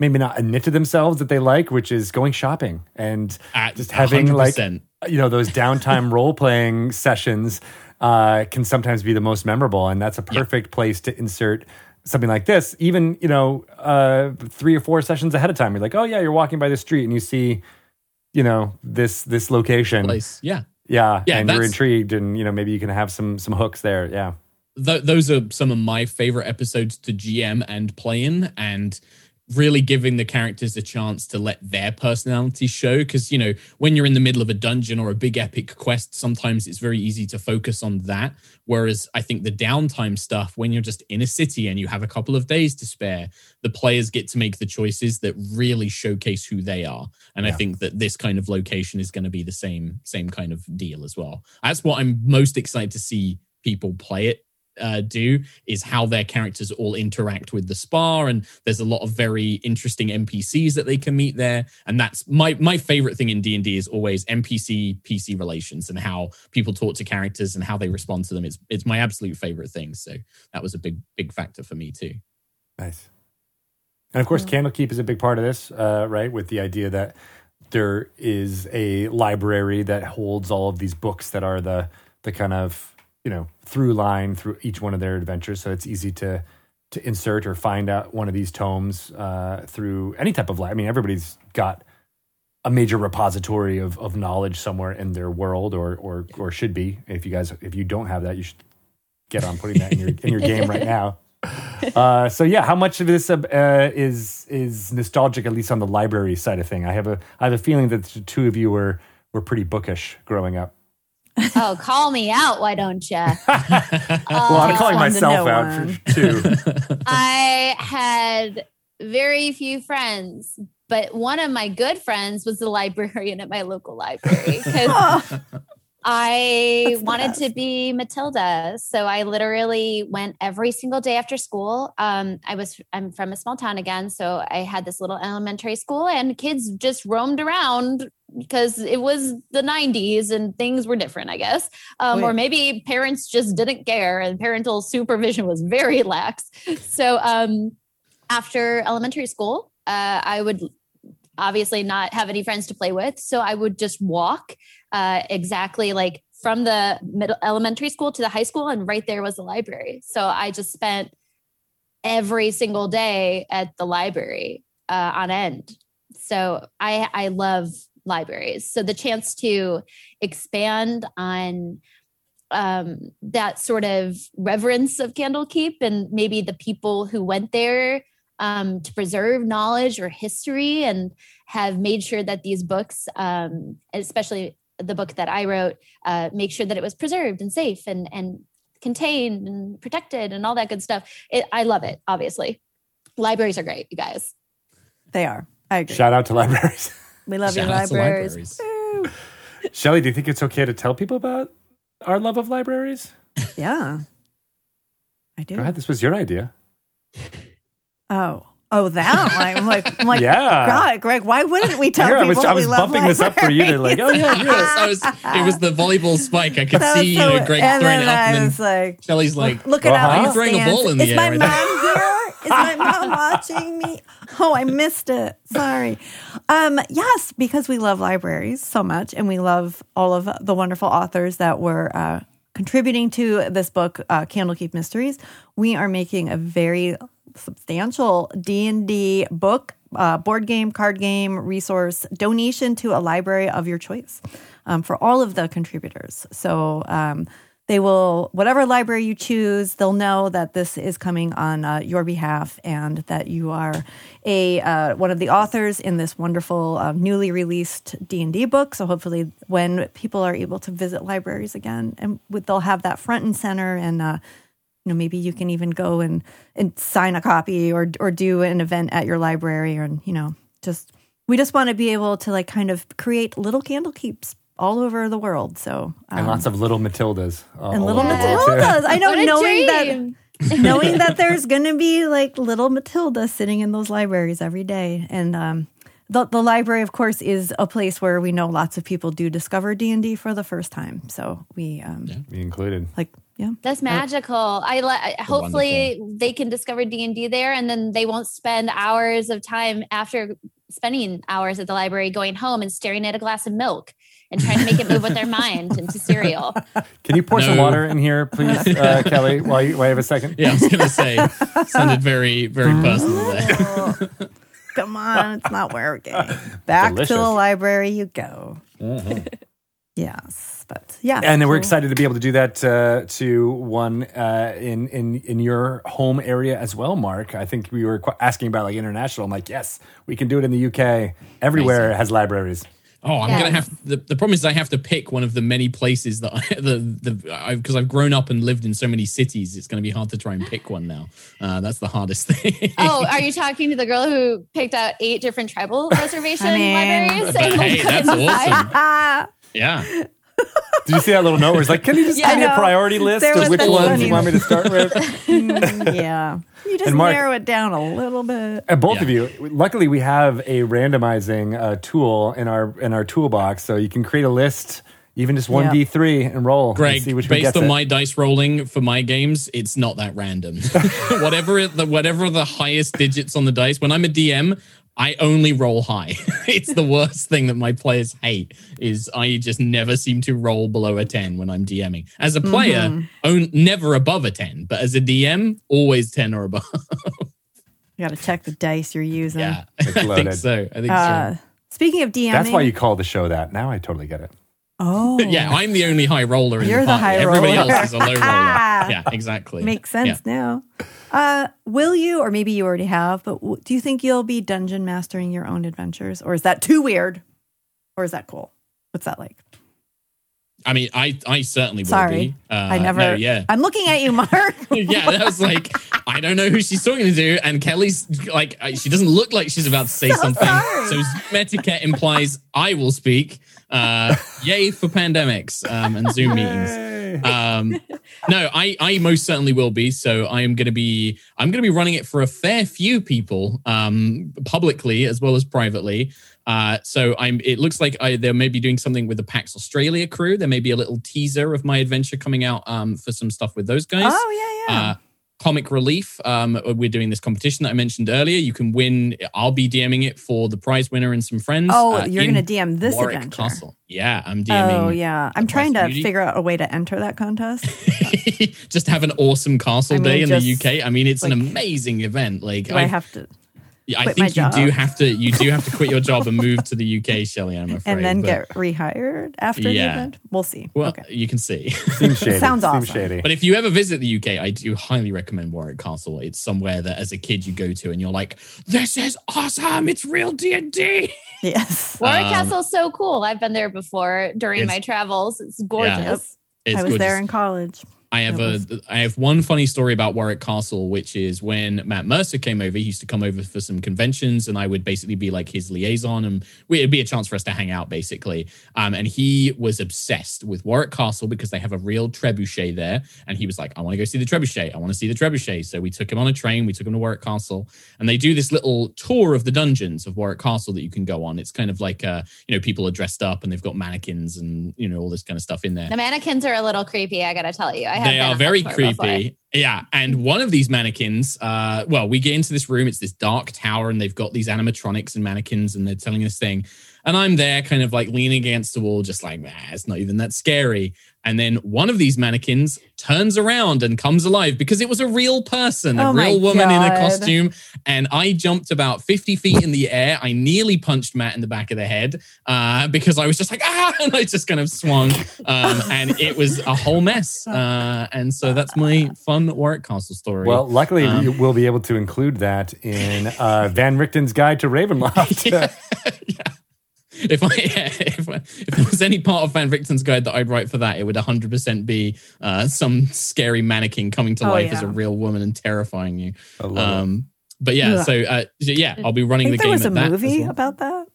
maybe not admit to themselves that they like, which is going shopping and just having 100%. like you know those downtime role playing sessions uh, can sometimes be the most memorable, and that's a perfect yep. place to insert something like this. Even you know uh, three or four sessions ahead of time, you're like, oh yeah, you're walking by the street and you see you know this this location place, yeah Yeah, Yeah, and you're intrigued, and you know maybe you can have some some hooks there. Yeah, th- those are some of my favorite episodes to GM and play in, and really giving the characters a chance to let their personality show. Because, you know, when you're in the middle of a dungeon or a big epic quest, sometimes it's very easy to focus on that. Whereas I think the downtime stuff, when you're just in a city and you have a couple of days to spare, the players get to make the choices that really showcase who they are. And I think that this kind of location is going to be the same same kind of deal as well. That's what I'm most excited to see people play it uh, do is how their characters all interact with the spa and there's a lot of very interesting npcs that they can meet there. And that's my my favorite thing in d&d is always npc pc relations and how people talk to characters and how they respond to them. It's it's my absolute favorite thing. So that was a big big factor for me too. Nice. And of course, Candlekeep is a big part of this, uh, right? With the idea that there is a library that holds all of these books that are the the kind of you know through line through each one of their adventures. So it's easy to to insert or find out one of these tomes uh, through any type of li I mean, everybody's got a major repository of, of knowledge somewhere in their world, or or or should be. If you guys, if you don't have that, you should get on putting that in your in your game right now. Uh, so yeah, how much of this uh, is is nostalgic, at least on the library side of thing? I have a I have a feeling that the two of you were were pretty bookish growing up. Oh, call me out, why don't you? well, I'm Uh, calling myself out for too. I had very few friends, but one of my good friends was the librarian at my local library because I That's wanted to be Matilda. So I literally went every single day after school. Um, I was I'm from a small town again, so I had this little elementary school, and kids just roamed around because it was the 90s and things were different, I guess. Um, or maybe parents just didn't care and parental supervision was very lax. So um, after elementary school, uh, I would obviously not have any friends to play with. So I would just walk uh, exactly like from the middle elementary school to the high school, and right there was the library. So I just spent every single day at the library uh, on end. So I I love libraries. So the chance to expand on um, that sort of reverence of Candlekeep and maybe the people who went there um, to preserve knowledge or history and have made sure that these books, um, especially the book that I wrote, uh, make sure that it was preserved and safe and and contained and protected and all that good stuff. It, I love it. Obviously, libraries are great, you guys. They are. I agree. Shout out to libraries. we love your Shout out libraries. libraries. Shelly, do you think it's okay to tell people about our love of libraries? Yeah. I do. Go ahead. This was your idea. Oh. Oh, that one. I'm like, I'm like Yeah. God, Greg, why wouldn't we tell Here, I people was, I we was love bumping this up for you to like, oh yeah, It yeah. was, I was- it was the volleyball spike. I could That was see, you know, Greg and throwing it up, I and was then like, Shelly's like, looking Uh-huh. out. You're the throwing a ball in the Is air my right mom here? Is my mom watching me? Oh, I missed it. Sorry. Um, yes, because we love libraries so much, and we love all of the wonderful authors that were uh, contributing to this book, uh, Candlekeep Mysteries. We are making a very substantial D and D book, uh, board game, card game, resource donation to a library of your choice um, for all of the contributors. So. Um, they will whatever library you choose they'll know that this is coming on uh, your behalf and that you are a uh, one of the authors in this wonderful uh, newly released d&d book so hopefully when people are able to visit libraries again and they'll have that front and center and uh, you know maybe you can even go and, and sign a copy or or do an event at your library and you know just we just want to be able to like kind of create little candle keeps all over the world so And um, lots of little Matildas. uh, and little over the world, too. Matildas. I know, What a knowing that knowing that there's going to be like little Matilda sitting in those libraries every day, and um, the the library, of course, is a place where we know lots of people do discover D and D for the first time. So we um, Me included. like, yeah, That's magical. I li- hopefully they can discover D and D there, and then they won't spend hours of time after spending hours at the library going home and staring at a glass of milk and trying to make it move with their mind into cereal. Can you pour some water in here, please, uh, Kelly, while you, while you have a second? yeah, I was going to say, sounded very, very personal there. Oh, come on, it's not working. Back to the library you go. Yes, but yeah. and then we're excited to be able to do that uh, to one uh, in in in your home area as well, Mark. I think we were qu- asking about like international. I'm like, yes, we can do it in the UK. Everywhere has libraries. Oh, I'm Yes. gonna have the, the problem is I have to pick one of the many places that I the the because I've grown up and lived in so many cities. It's gonna be hard to try and pick one now. Uh, that's the hardest thing. Oh, are you talking to the girl who picked out eight different tribal reservation I mean- libraries? But hey, that's awesome. Ah, yeah. Did you see that little note where it's like, can you just Yeah, give me I a know. priority list There of which the ones you want me to start with? yeah. You just Mark- narrow it down a little bit. And both Yeah. of you, luckily, we have a randomizing uh, tool in our in our toolbox, so you can create a list, even just one Yeah. d three, and roll. and Greg, see which based gets on it. my dice rolling for my games, it's not that random. whatever the whatever the highest digits on the dice. When I'm a DM, I only roll high. it's the worst thing that my players hate. Is I just never seem to roll below a ten when I'm DMing. As a player, Mm-hmm. own, never above a ten, but as a DM, always ten or above. You got to check the dice you're using. yeah, It's I think loaded. so. I think Uh, so. speaking of DMing, That's why you call the show that. Now I totally get it. Oh, Yeah, I'm the only high roller in You're the the party. high Everybody roller. else is a low roller. yeah, exactly. makes sense Yeah. now. Uh, will you, or maybe you already have, but w- do you think you'll be dungeon mastering your own adventures, or is that too weird, or is that cool? What's that like? I mean, I I certainly will Sorry, be. Uh, I never. no, yeah. I'm looking at you, Mark. yeah, that was like, I don't know who she's talking to. And Kelly's like, uh, she doesn't look like she's about to say So something. sorry. So Zoom etiquette implies I will speak. Uh, yay for pandemics um, and Zoom meetings. Um, no, I, I most certainly will be. So I am going to be, I'm going to be running it for a fair few people, um, publicly as well as privately. Uh, so I'm. It looks like I, they may be doing something with the PAX Australia crew. There may be a little teaser of my adventure coming out um, for some stuff with those guys. oh yeah, yeah. Uh, Comic Relief. Um, we're doing this competition that I mentioned earlier. You can win. I'll be DMing it for the prize winner and some friends. oh, uh, you're going to DM this Warwick adventure. Castle. Yeah, I'm DMing. Oh yeah, I'm trying to Beauty. figure out a way to enter that contest. just have an awesome castle I mean, day in just, the UK. I mean, it's an amazing event. Like, Do I I, have to, I quit my think you do have to. You do have to quit your job and move to the UK, Shelley. I'm afraid. and then but- get rehired after the Yeah. event? We'll see. Well, okay. you can see. Seems shady. Sounds Seems awesome. shady. But if you ever visit the UK, I do highly recommend Warwick Castle. It's somewhere that as a kid you go to and you're like, this is awesome. It's real D&D. Yes. Warwick Um, Castle's so cool. I've been there before during my travels. It's gorgeous. It's I was gorgeous. there in college. I have a I have one funny story about Warwick Castle, which is when Matt Mercer came over. He used to come over for some conventions, and I would basically be like his liaison, and we, it'd be a chance for us to hang out, basically. Um, and he was obsessed with Warwick Castle because they have a real trebuchet there, and he was like, "I want to go see the trebuchet. I want to see the trebuchet." So we took him on a train. We took him to Warwick Castle, and they do this little tour of the dungeons of Warwick Castle that you can go on. It's kind of like uh, you know, people are dressed up and they've got mannequins and you know all this kind of stuff in there The mannequins are a little creepy, I gotta tell you. I they are very creepy. Yeah, and one of these mannequins, uh, well, we get into this room. It's this dark tower, and they've got these animatronics and mannequins, and they're telling this thing. And I'm there, kind of like leaning against the wall, just like, nah, it's not even that scary. And then one of these mannequins turns around and comes alive because it was a real person, a Oh my real woman in a costume. And I jumped about 50 feet in the air. I nearly punched Matt in the back of the head uh, because I was just like, ah, and I just kind of swung. Um, and it was a whole mess. Uh, and so that's my fun Warwick Castle story. Well, luckily, Um, we we'll be able to include that in uh, Van Richten's Guide to Ravenloft. yeah. If I, yeah, if, I- if there was any part of Van Richten's guide that I'd write for that, it would 100% be uh, some scary mannequin coming to Oh, life as a real woman and terrifying you. I love it. Um, but yeah, so uh, yeah, I'll be I running think the there game was a that movie well. about that.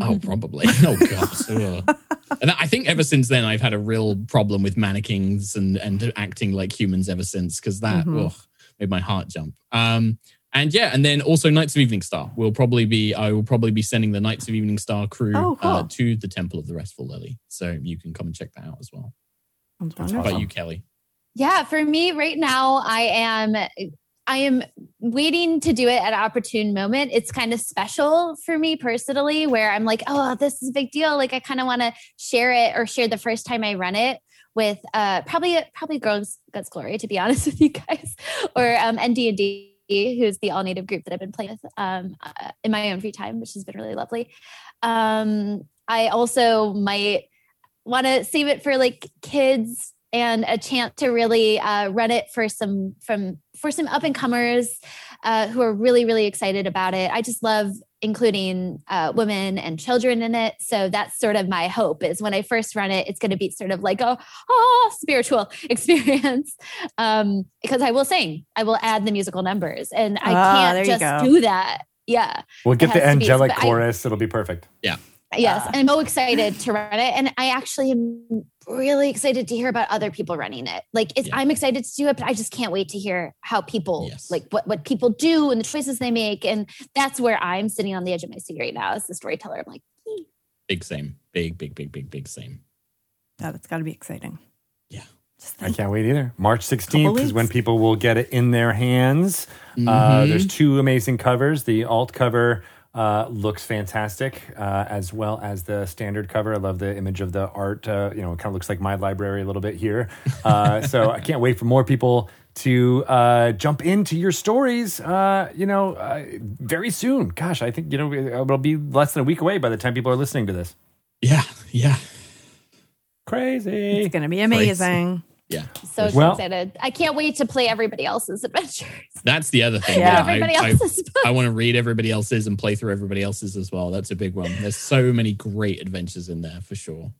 Oh, probably. Oh, gosh. Ugh. and I think ever since then, I've had a real problem with mannequins and, and acting like humans ever since because that Mhm. ugh, made my heart jump. Um, and yeah, and then also Knights of Eveningstar will probably be, I will probably be sending the Knights of Eveningstar crew Oh, cool. uh, to the Temple of the Restful Lily. So you can come and check that out as well. Sounds That's How about you, Kelly? Yeah, for me right now, I am I am waiting to do it at an opportune moment. It's kind of special for me personally, where I'm like, oh, this is a big deal. Like I kind of want to share it or share the first time I run it with uh probably probably Girls Guts Glory, to be honest with you guys, or um ND&D, who's the all native group that I've been playing with um uh, in my own free time, which has been really lovely. Um I also might want to save it for like kids and a chance to really uh, run it for some from for some up and comers uh, who are really really excited about it. I just love including uh, women and children in it. So that's sort of my hope is when I first run it, it's going to be sort of like a oh, spiritual experience. Um, because I will sing, I will add the musical numbers, and I Ah, can't just go. do that. Yeah. We'll get the has to be- angelic I- chorus. It'll be perfect. Yes, and I'm so excited to run it, and I actually am really excited to hear about other people running it. Like, it's, Yeah. I'm excited to do it, but I just can't wait to hear how people Yes. like what what people do and the choices they make, and that's where I'm sitting on the edge of my seat right now as the storyteller. I'm like, "Hmm, Big same. Big, big, big, big, big same. Yeah, that's got to be exciting. Yeah. I can't wait either. March 16th is when people will get it in their hands. Uh, Mhm. there's two amazing covers. The alt cover uh, looks fantastic, uh, as well as the standard cover. I love the image of the art. Uh, you know, it kind of looks like my library a little bit here. Uh, so I can't wait for more people to uh, jump into your stories. Uh, you know, uh, very soon. Gosh, I think you know it'll be less than a week away by the time people are listening to this. Yeah, yeah, Crazy. it's going to be amazing. Yeah. so Well- excited! I can't wait to play everybody else's adventures. That's the other thing. Yeah. I- everybody I, else's. I want to read everybody else's and play through everybody else's as well. That's a big one. There's so many great adventures in there for sure.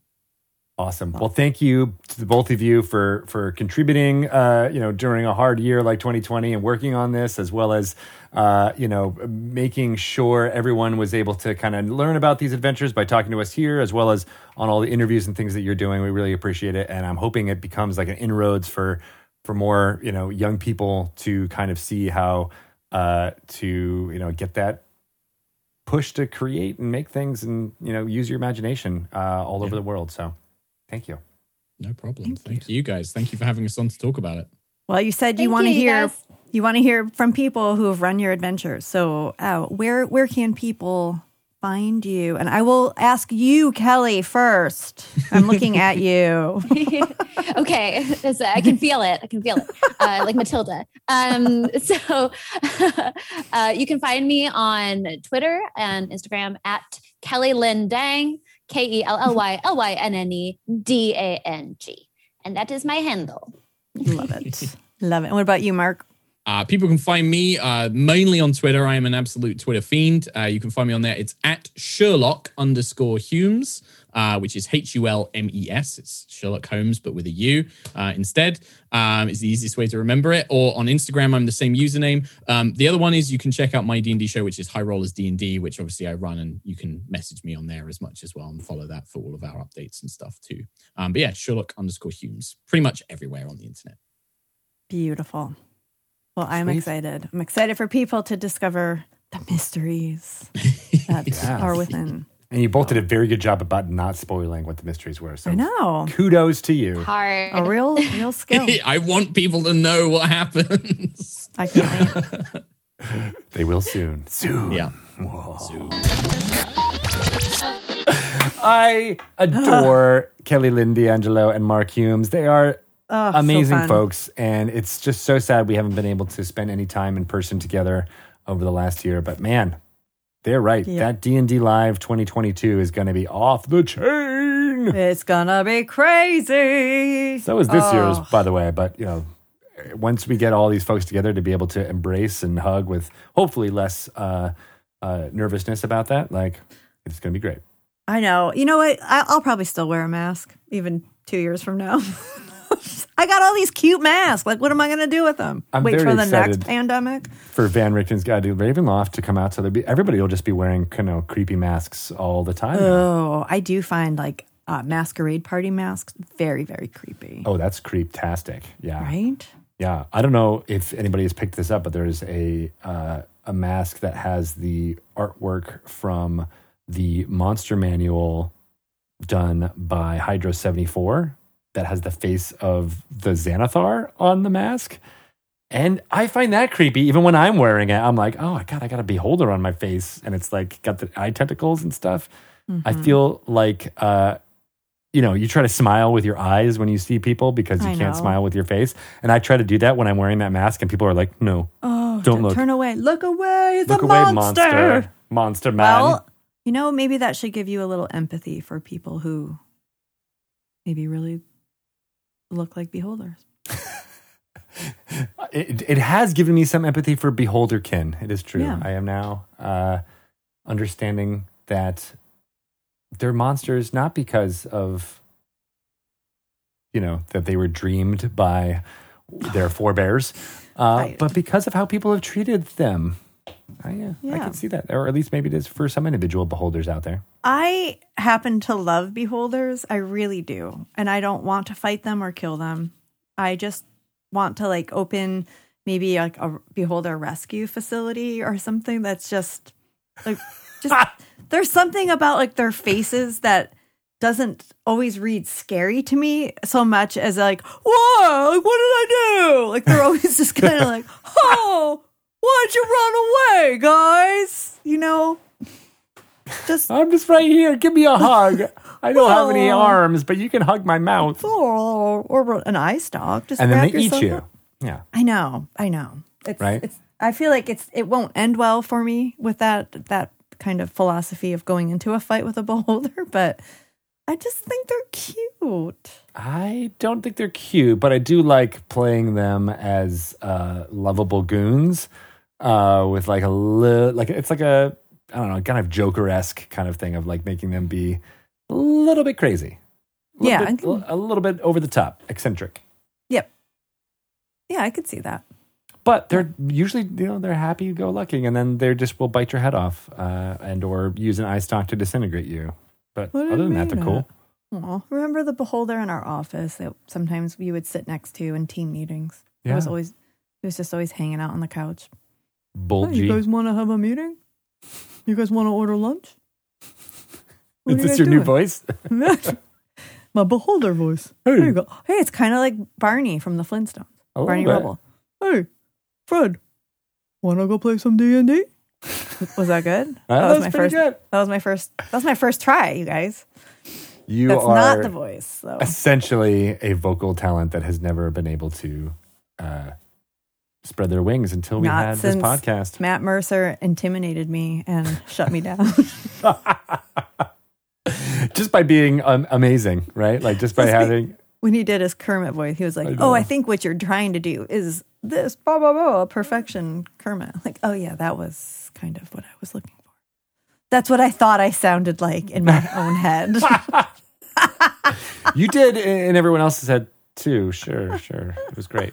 Awesome. Well, thank you to the both of you for for contributing. Uh, you know, during a hard year like 2020 and working on this, as well as uh, you know making sure everyone was able to kind of learn about these adventures by talking to us here, as well as on all the interviews and things that you're doing. We really appreciate it, and I'm hoping it becomes like an inroads for for more you know young people to kind of see how uh, to you know get that push to create and make things and you know use your imagination uh, all over the world. So, thank you. No problem. Thank Thank, you. guys. Thank you for having us on to talk about it. Well, you said you want to you, you hear guys. you want to hear from people who have run your adventures. So, uh, where where can people find you? And I will ask you, Kelly, first. I'm looking at you. okay, so I can feel it. I can feel it, uh, like Matilda. Um, so uh, you can find me on Twitter and Instagram at Kelly Lynne Dang, K E L L Y L Y N N E D A N G, and that is my handle. Love it. Love it. And what about you, Mark? Uh, people can find me uh, mainly on Twitter. I am an absolute Twitter fiend. Uh, you can find me on there. It's at Sherlock underscore Hulmes, uh, which is H U L M E S. It's Sherlock Holmes, but with a U uh, instead. Um, it's the easiest way to remember it. Or on Instagram, I'm the same username. Um, the other one is you can check out my D and D show, which is High Rollers D and D, which obviously I run, and you can message me on there as much as well and follow that for all of our updates and stuff too. Um, but yeah, Sherlock underscore Hulmes, pretty much everywhere on the internet. Beautiful. Well, I'm Sweet. excited. I'm excited for people to discover the mysteries that Yes. are within. And you both did a very good job about not spoiling what the mysteries were. So I know. kudos to you. Hard. A real, real skill. I want people to know what happens. I can't wait. They will soon. Soon. Yeah. Whoa. I adore Kelly Lynne D'Angelo and Mark Hulmes. They are Oh, amazing fun. folks. And it's just so sad we haven't been able to spend any time in person together over the last year. But man, they're right. Yeah. That D&D Live 2022 is going to be off the chain. It's gonna be crazy. So is this Oh. year's, by the way. But you know, once we get all these folks together to be able to embrace and hug with hopefully less uh, uh, nervousness about that, like it's going to be great. I know. You know what? I, I'll probably still wear a mask even two years from now. I got all these cute masks. Like, what am I going to do with them? I'm Wait for the next pandemic? For Van Richten's Guide to Ravenloft to come out, so be everybody will just be wearing you know creepy masks all the time. now. Oh, I do find like uh, masquerade party masks very, very creepy. Oh, that's creep-tastic. Yeah, Right? yeah. I don't know if anybody has picked this up, but there's a uh, a mask that has the artwork from the Monster Manual done by Hydro74 that has the face of the Xanathar on the mask. And I find that creepy even when I'm wearing it. I'm like, oh God, I got a beholder on my face. And it's like got the eye tentacles and stuff. I Mhm. feel like, uh, you know, you try to smile with your eyes when you see people because you I can't know. smile with your face. And I try to do that when I'm wearing that mask, and people are like, no, Oh, Don't look. Turn away. Look away. It's look a away, monster. monster. Monster man. Well, you know, maybe that should give you a little empathy for people who maybe really look like beholders. It, it has given me some empathy for Beholderkin. It is true. Yeah. I am now uh, understanding that they're monsters not because of, you know, that they were dreamed by their forebears, uh, Right. but because of how people have treated them. Oh, I, yeah, I can see that. Or at least maybe it is for some individual beholders out there. I happen to love beholders. I really do. And I don't want to fight them or kill them. I just want to like open maybe like a beholder rescue facility or something that's just like just there's something about like their faces that doesn't always read scary to me so much as like, whoa, like what did I do? Like they're always just kind of like, oh, why'd you run away, guys? You know? Just I'm just right here. Give me a hug. I don't have any arms, but you can hug my mouth. or, or an eye stalk. Just And then wrap they eat yourself you. up. Yeah. I know, I know. It's, Right? It's. I feel like it's. It won't end well for me with that that kind of philosophy of going into a fight with a beholder. But I just think they're cute. I don't think they're cute, but I do like playing them as uh, lovable goons uh, with like a little, like it's like a I don't know kind of Joker esque kind of thing of like making them be a little bit crazy, a little Yeah, bit, can- a little bit over the top, eccentric. Yep. Yeah, I could see that. But they're usually you know they're happy go lucky, and then they just will bite your head off uh, and or use an eye stalk to disintegrate you. But What other than that, they're cool. Aw, remember the beholder in our office that sometimes we would sit next to in team meetings? Yeah. It was always. It was just always hanging out on the couch. Bulgy. Hey, you guys want to have a meeting? You guys want to order lunch? What Is this your new voice? My beholder voice. Hey. There you go. Hey, it's kind of like Barney from the Flintstones. A Barney bit. Rubble. Hey, Fred, want to go play some D and D? Was that good? Oh, that was that's my pretty first. good. That was my first. That was my first try, you guys. You That's are not the voice, though. essentially a vocal talent that has never been able to uh, spread their wings until we Not had this podcast. Matt Mercer intimidated me and shut me down. just by being um, amazing, right? Like just by Just be- having. when he did his Kermit voice, he was like, I "Oh, I think what you're trying to do is this, blah blah blah, perfection, Kermit." Like, oh yeah, that was kind of what I was looking for. That's what I thought I sounded like in my own head. You did, and everyone else has had too. Sure, sure. It was great.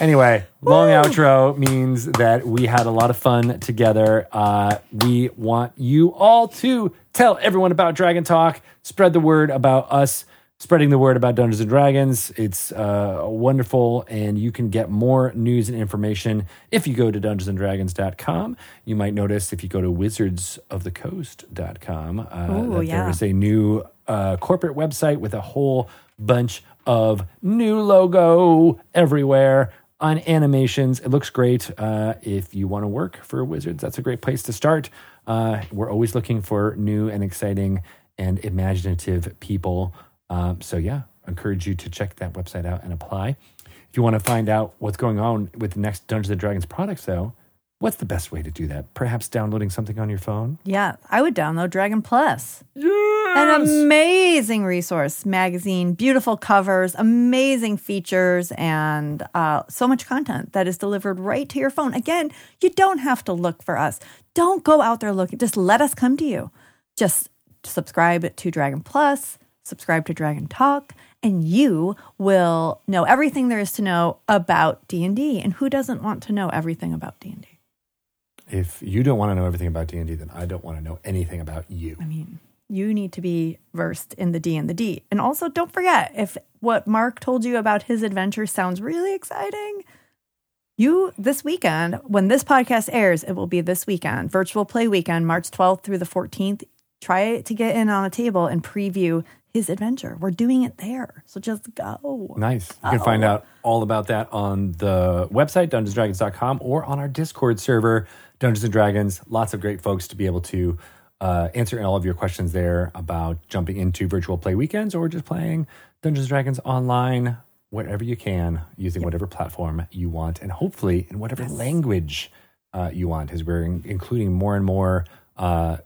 Anyway, long outro means that we had a lot of fun together. Uh, we want you all to tell everyone about Dragon Talk, spread the word about us, spreading the word about Dungeons and Dragons. It's uh, wonderful, and you can get more news and information if you go to dungeonsanddragons.com. You might notice if you go to wizardsofthecoast.com uh, Ooh, that yeah. there is a new uh, corporate website with a whole bunch of new logo everywhere on animations. It looks great. Uh, if you want to work for Wizards, that's a great place to start. Uh, we're always looking for new and exciting and imaginative people. Um, so, yeah, encourage you to check that website out and apply. If you want to find out what's going on with the next Dungeons and Dragons products, though, what's the best way to do that? Perhaps downloading something on your phone? yeah, I would download Dragon Plus. Yes! An amazing resource magazine, beautiful covers, amazing features, and uh, so much content that is delivered right to your phone. Again, you don't have to look for us. Don't go out there looking. Just let us come to you. Just subscribe to Dragon Plus, subscribe to Dragon Talk, and you will know everything there is to know about D&D. And who doesn't want to know everything about D&D? if you don't want to know everything about D&D, then I don't want to know anything about you. I mean, you need to be versed in the D and the D. And also, don't forget if what Mark told you about his adventure sounds really exciting, you this weekend, when this podcast airs, it will be this weekend, virtual play weekend, March 12th through the 14th. Try to get in on a table and preview his adventure. We're doing it there. So just go. Nice. You can find out all about that on the website, dungeonsdragons.com, or on our Discord server, Dungeons and Dragons. Lots of great folks to be able to uh, answer all of your questions there about jumping into virtual play weekends or just playing Dungeons and Dragons online wherever you can, using whatever platform you want, and hopefully in whatever language uh, you want, as we're in- including more and more uh,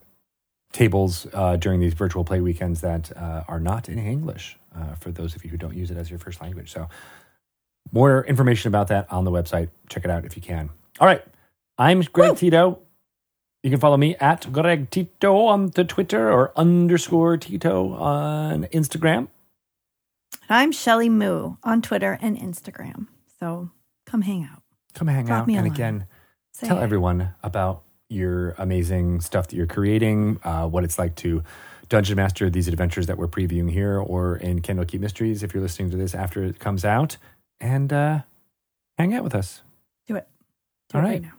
tables uh, during these virtual play weekends that uh, are not in English uh, for those of you who don't use it as your first language. So, more information about that on the website. Check it out if you can. All right. I'm Greg Tito. You can follow me at Greg Tito on the Twitter or underscore Tito on Instagram. I'm Shelly Moo on Twitter and Instagram. So come hang out. Come hang Drop out. And again, Say tell everyone about your amazing stuff that you're creating, uh, what it's like to dungeon master these adventures that we're previewing here or in Candlekeep Mysteries if you're listening to this after it comes out. And uh, hang out with us. Do it. Do All it right. now.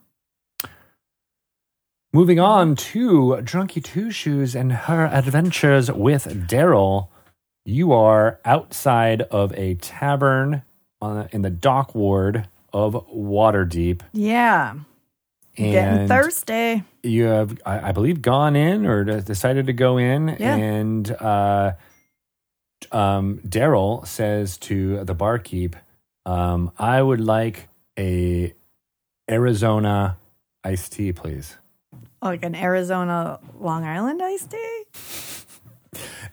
Moving on to Drunky Two Shoes and her adventures with Daryl. You are outside of a tavern on, in the dock ward of Waterdeep. Yeah. Getting thirsty. you have, I, I believe, gone in or decided to go in. Yeah. And uh, um, Daryl says to the barkeep, um, I would like a Arizona iced tea, please. Like an Arizona Long Island iced tea?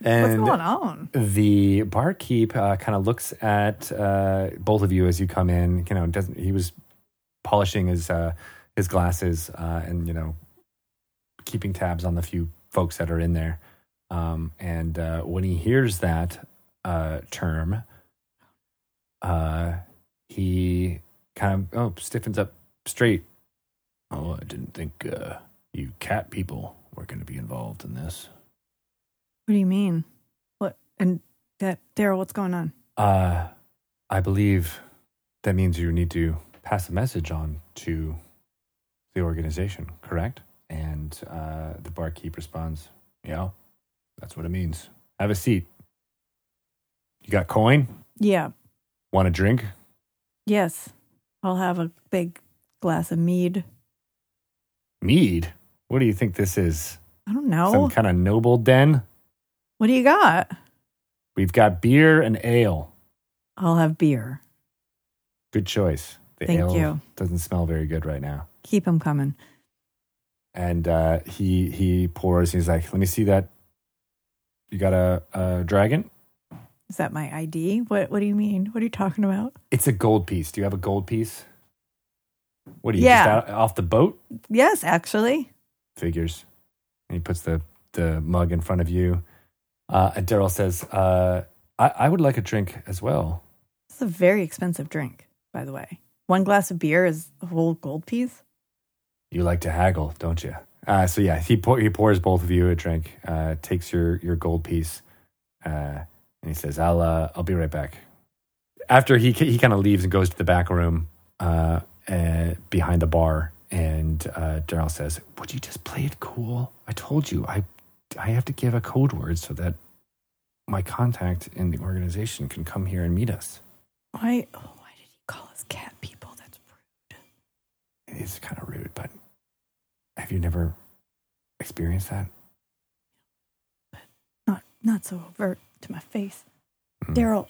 And What's going on? the barkeep uh, kind of looks at uh, both of you as you come in. You know, doesn't he was polishing his uh, his glasses uh, and you know keeping tabs on the few folks that are in there. Um, and uh, when he hears that uh, term, uh, he kind of oh stiffens up straight. Oh, I didn't think uh, you cat people were going to be involved in this. What do you mean? What? And that, Daryl, what's going on? Uh, I believe that means you need to pass a message on to the organization, correct? And uh, the barkeep responds, Yeah, that's what it means. Have a seat. You got coin? Yeah. Want a drink? Yes. I'll have a big glass of mead. Mead? What do you think this is? I don't know. Some kind of noble den? what do you got? We've got beer and ale. I'll have beer. Good choice. The Thank ale you. doesn't smell very good right now. Keep them coming. and uh, he he pours. He's like, "Let me see that. You got a, a dragon? Is that my ID? What What do you mean? What are you talking about? It's a gold piece. Do you have a gold piece? What are you Yeah. just out, off the boat? Yes, actually. Figures. And he puts the the mug in front of you. Uh, and Daryl says, uh, I, "I would like a drink as well." It's a very expensive drink, by the way. One glass of beer is a whole gold piece. You like to haggle, don't you? Uh, so yeah, he pour, he pours both of you a drink. Uh, takes your your gold piece, uh, and he says, "I'll uh, I'll be right back." After he he kind of leaves and goes to the back room uh, uh, behind the bar, and uh, Daryl says, "Would you just play it cool? I told you I I have to give a code word so that my contact in the organization can come here and meet us." Why? Oh, why did he call us cat people? That's rude. It's kind of rude, but have you never experienced that? Not not so overt to my face. Hmm. Daryl,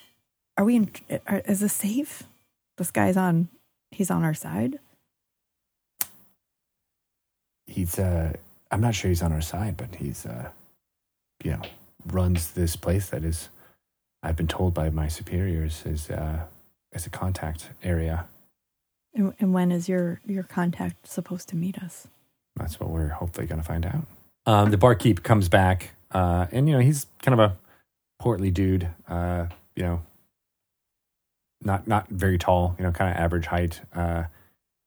are we in? Are, is this safe? This guy's on. He's on our side. He's uh I'm not sure he's on our side, but he's uh you know, runs this place that is I've been told by my superiors is uh is a contact area. And, and when is your your contact supposed to meet us? That's what we're hopefully gonna find out. Um the barkeep comes back, uh and you know, he's kind of a portly dude, uh, you know, not not very tall, you know, kind of average height. Uh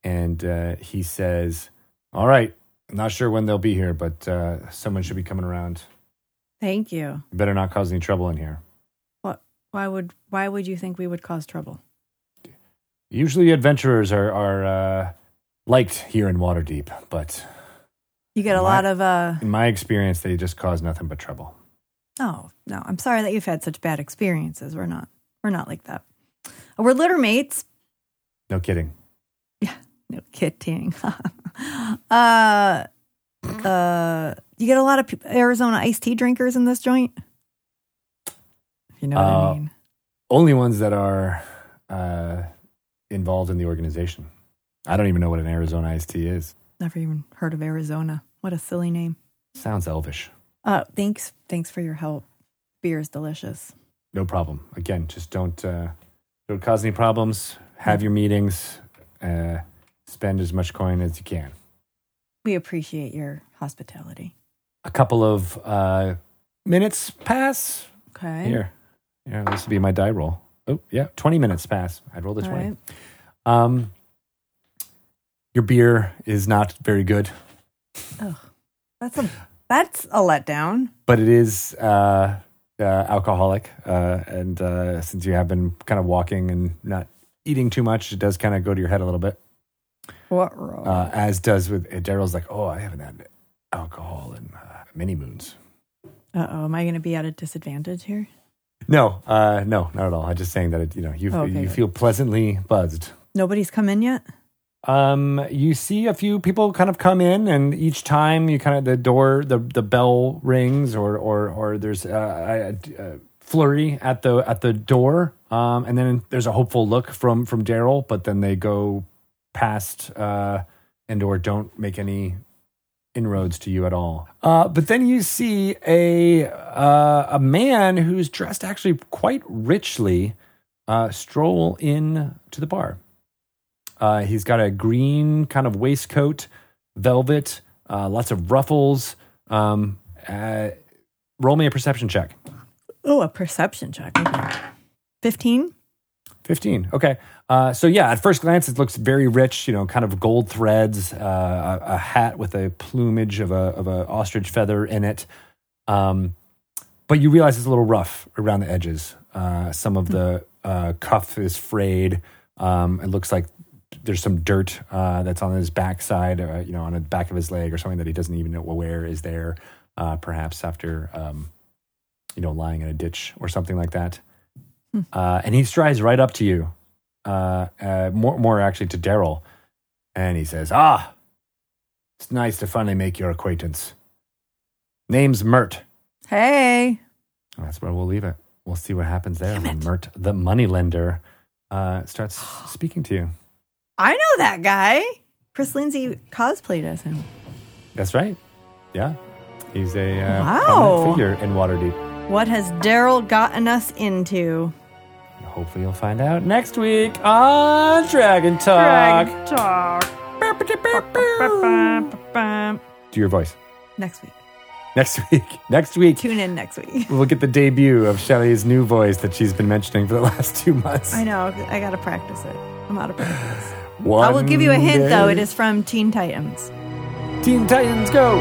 and uh he says, All right, I'm not sure when they'll be here, but uh someone should be coming around. Thank you. You better not cause any trouble in here. What? Why would Why would you think we would cause trouble? Usually, adventurers are are uh, liked here in Waterdeep, but You get a What? lot of uh. in my experience, they just cause nothing but trouble. Oh no, I'm sorry that you've had such bad experiences. We're not. We're not like that. We're litter mates. No kidding. Yeah. No kidding. uh, uh, you get a lot of Arizona iced tea drinkers in this joint. If you know what Uh, I mean. Only ones that are uh, involved in the organization. I don't even know what an Arizona iced tea is. Never even heard of Arizona. What a silly name. Sounds elvish. Uh, thanks, thanks for your help. Beer is delicious. No problem. Again, just don't uh, don't cause any problems. Have your meetings. Uh, spend as much coin as you can. We appreciate your hospitality. A couple of uh, minutes pass. Okay. Here, yeah, this would be my die roll. Oh, yeah, twenty minutes pass. I'd roll the All twenty. right. Um, your beer is not very good, Oh, That's a that's a letdown. but it is uh, uh, alcoholic. Uh, and uh, since you have been kind of walking and not eating too much, it does kind of go to your head a little bit. What wrong? Uh, as does with Daryl's like, oh, I haven't had alcohol in uh, many moons. Uh oh, am I going to be at a disadvantage here? No, uh, no, not at all. I'm just saying that it, you know you Oh, okay, you good. feel pleasantly buzzed. Nobody's come in yet. Um, you see a few people kind of come in, and each time you kind of the door, the the bell rings, or or or there's a, a, a flurry at the at the door, um, and then there's a hopeful look from from Daryl, but then they go past uh, and or don't make any inroads to you at all. Uh, but then you see a uh, a man who's dressed actually quite richly uh, stroll in to the bar. Uh, he's got a green kind of waistcoat, velvet, uh, lots of ruffles. Um, uh, roll me a perception check. Oh, a perception check. Okay. Fifteen. 15. Okay. Uh, so, yeah, at first glance, it looks very rich, you know, kind of gold threads, uh, a, a hat with a plumage of a, of a ostrich feather in it. Um, but you realize it's a little rough around the edges. Uh, some of the uh, cuff is frayed. Um, it looks like there's some dirt uh, that's on his backside, uh, you know, on the back of his leg or something that he doesn't even know where is there, uh, perhaps after, um, you know, lying in a ditch or something like that. Uh, and he strides right up to you, uh, uh, more, more actually to Daryl, and he says, "Ah, it's nice to finally make your acquaintance. Name's Mirt. Hey. That's where we'll leave it. We'll see what happens there when Mirt, the moneylender, uh, starts speaking to you. I know that guy. Chris Lindsay cosplayed as him. That's right. Yeah, he's a uh, Wow. prominent figure in Waterdeep. What has Daryl gotten us into? Hopefully, you'll find out next week on Dragon Talk. Drag talk. Do your voice Next week. next week. Next week, Tune in next week. we'll get the debut of Shelley's new voice that she's been mentioning for the last two months. I know. I got to practice it. I'm out of practice. One I will give you a hint, though. It is from Teen Titans. Teen Titans Go.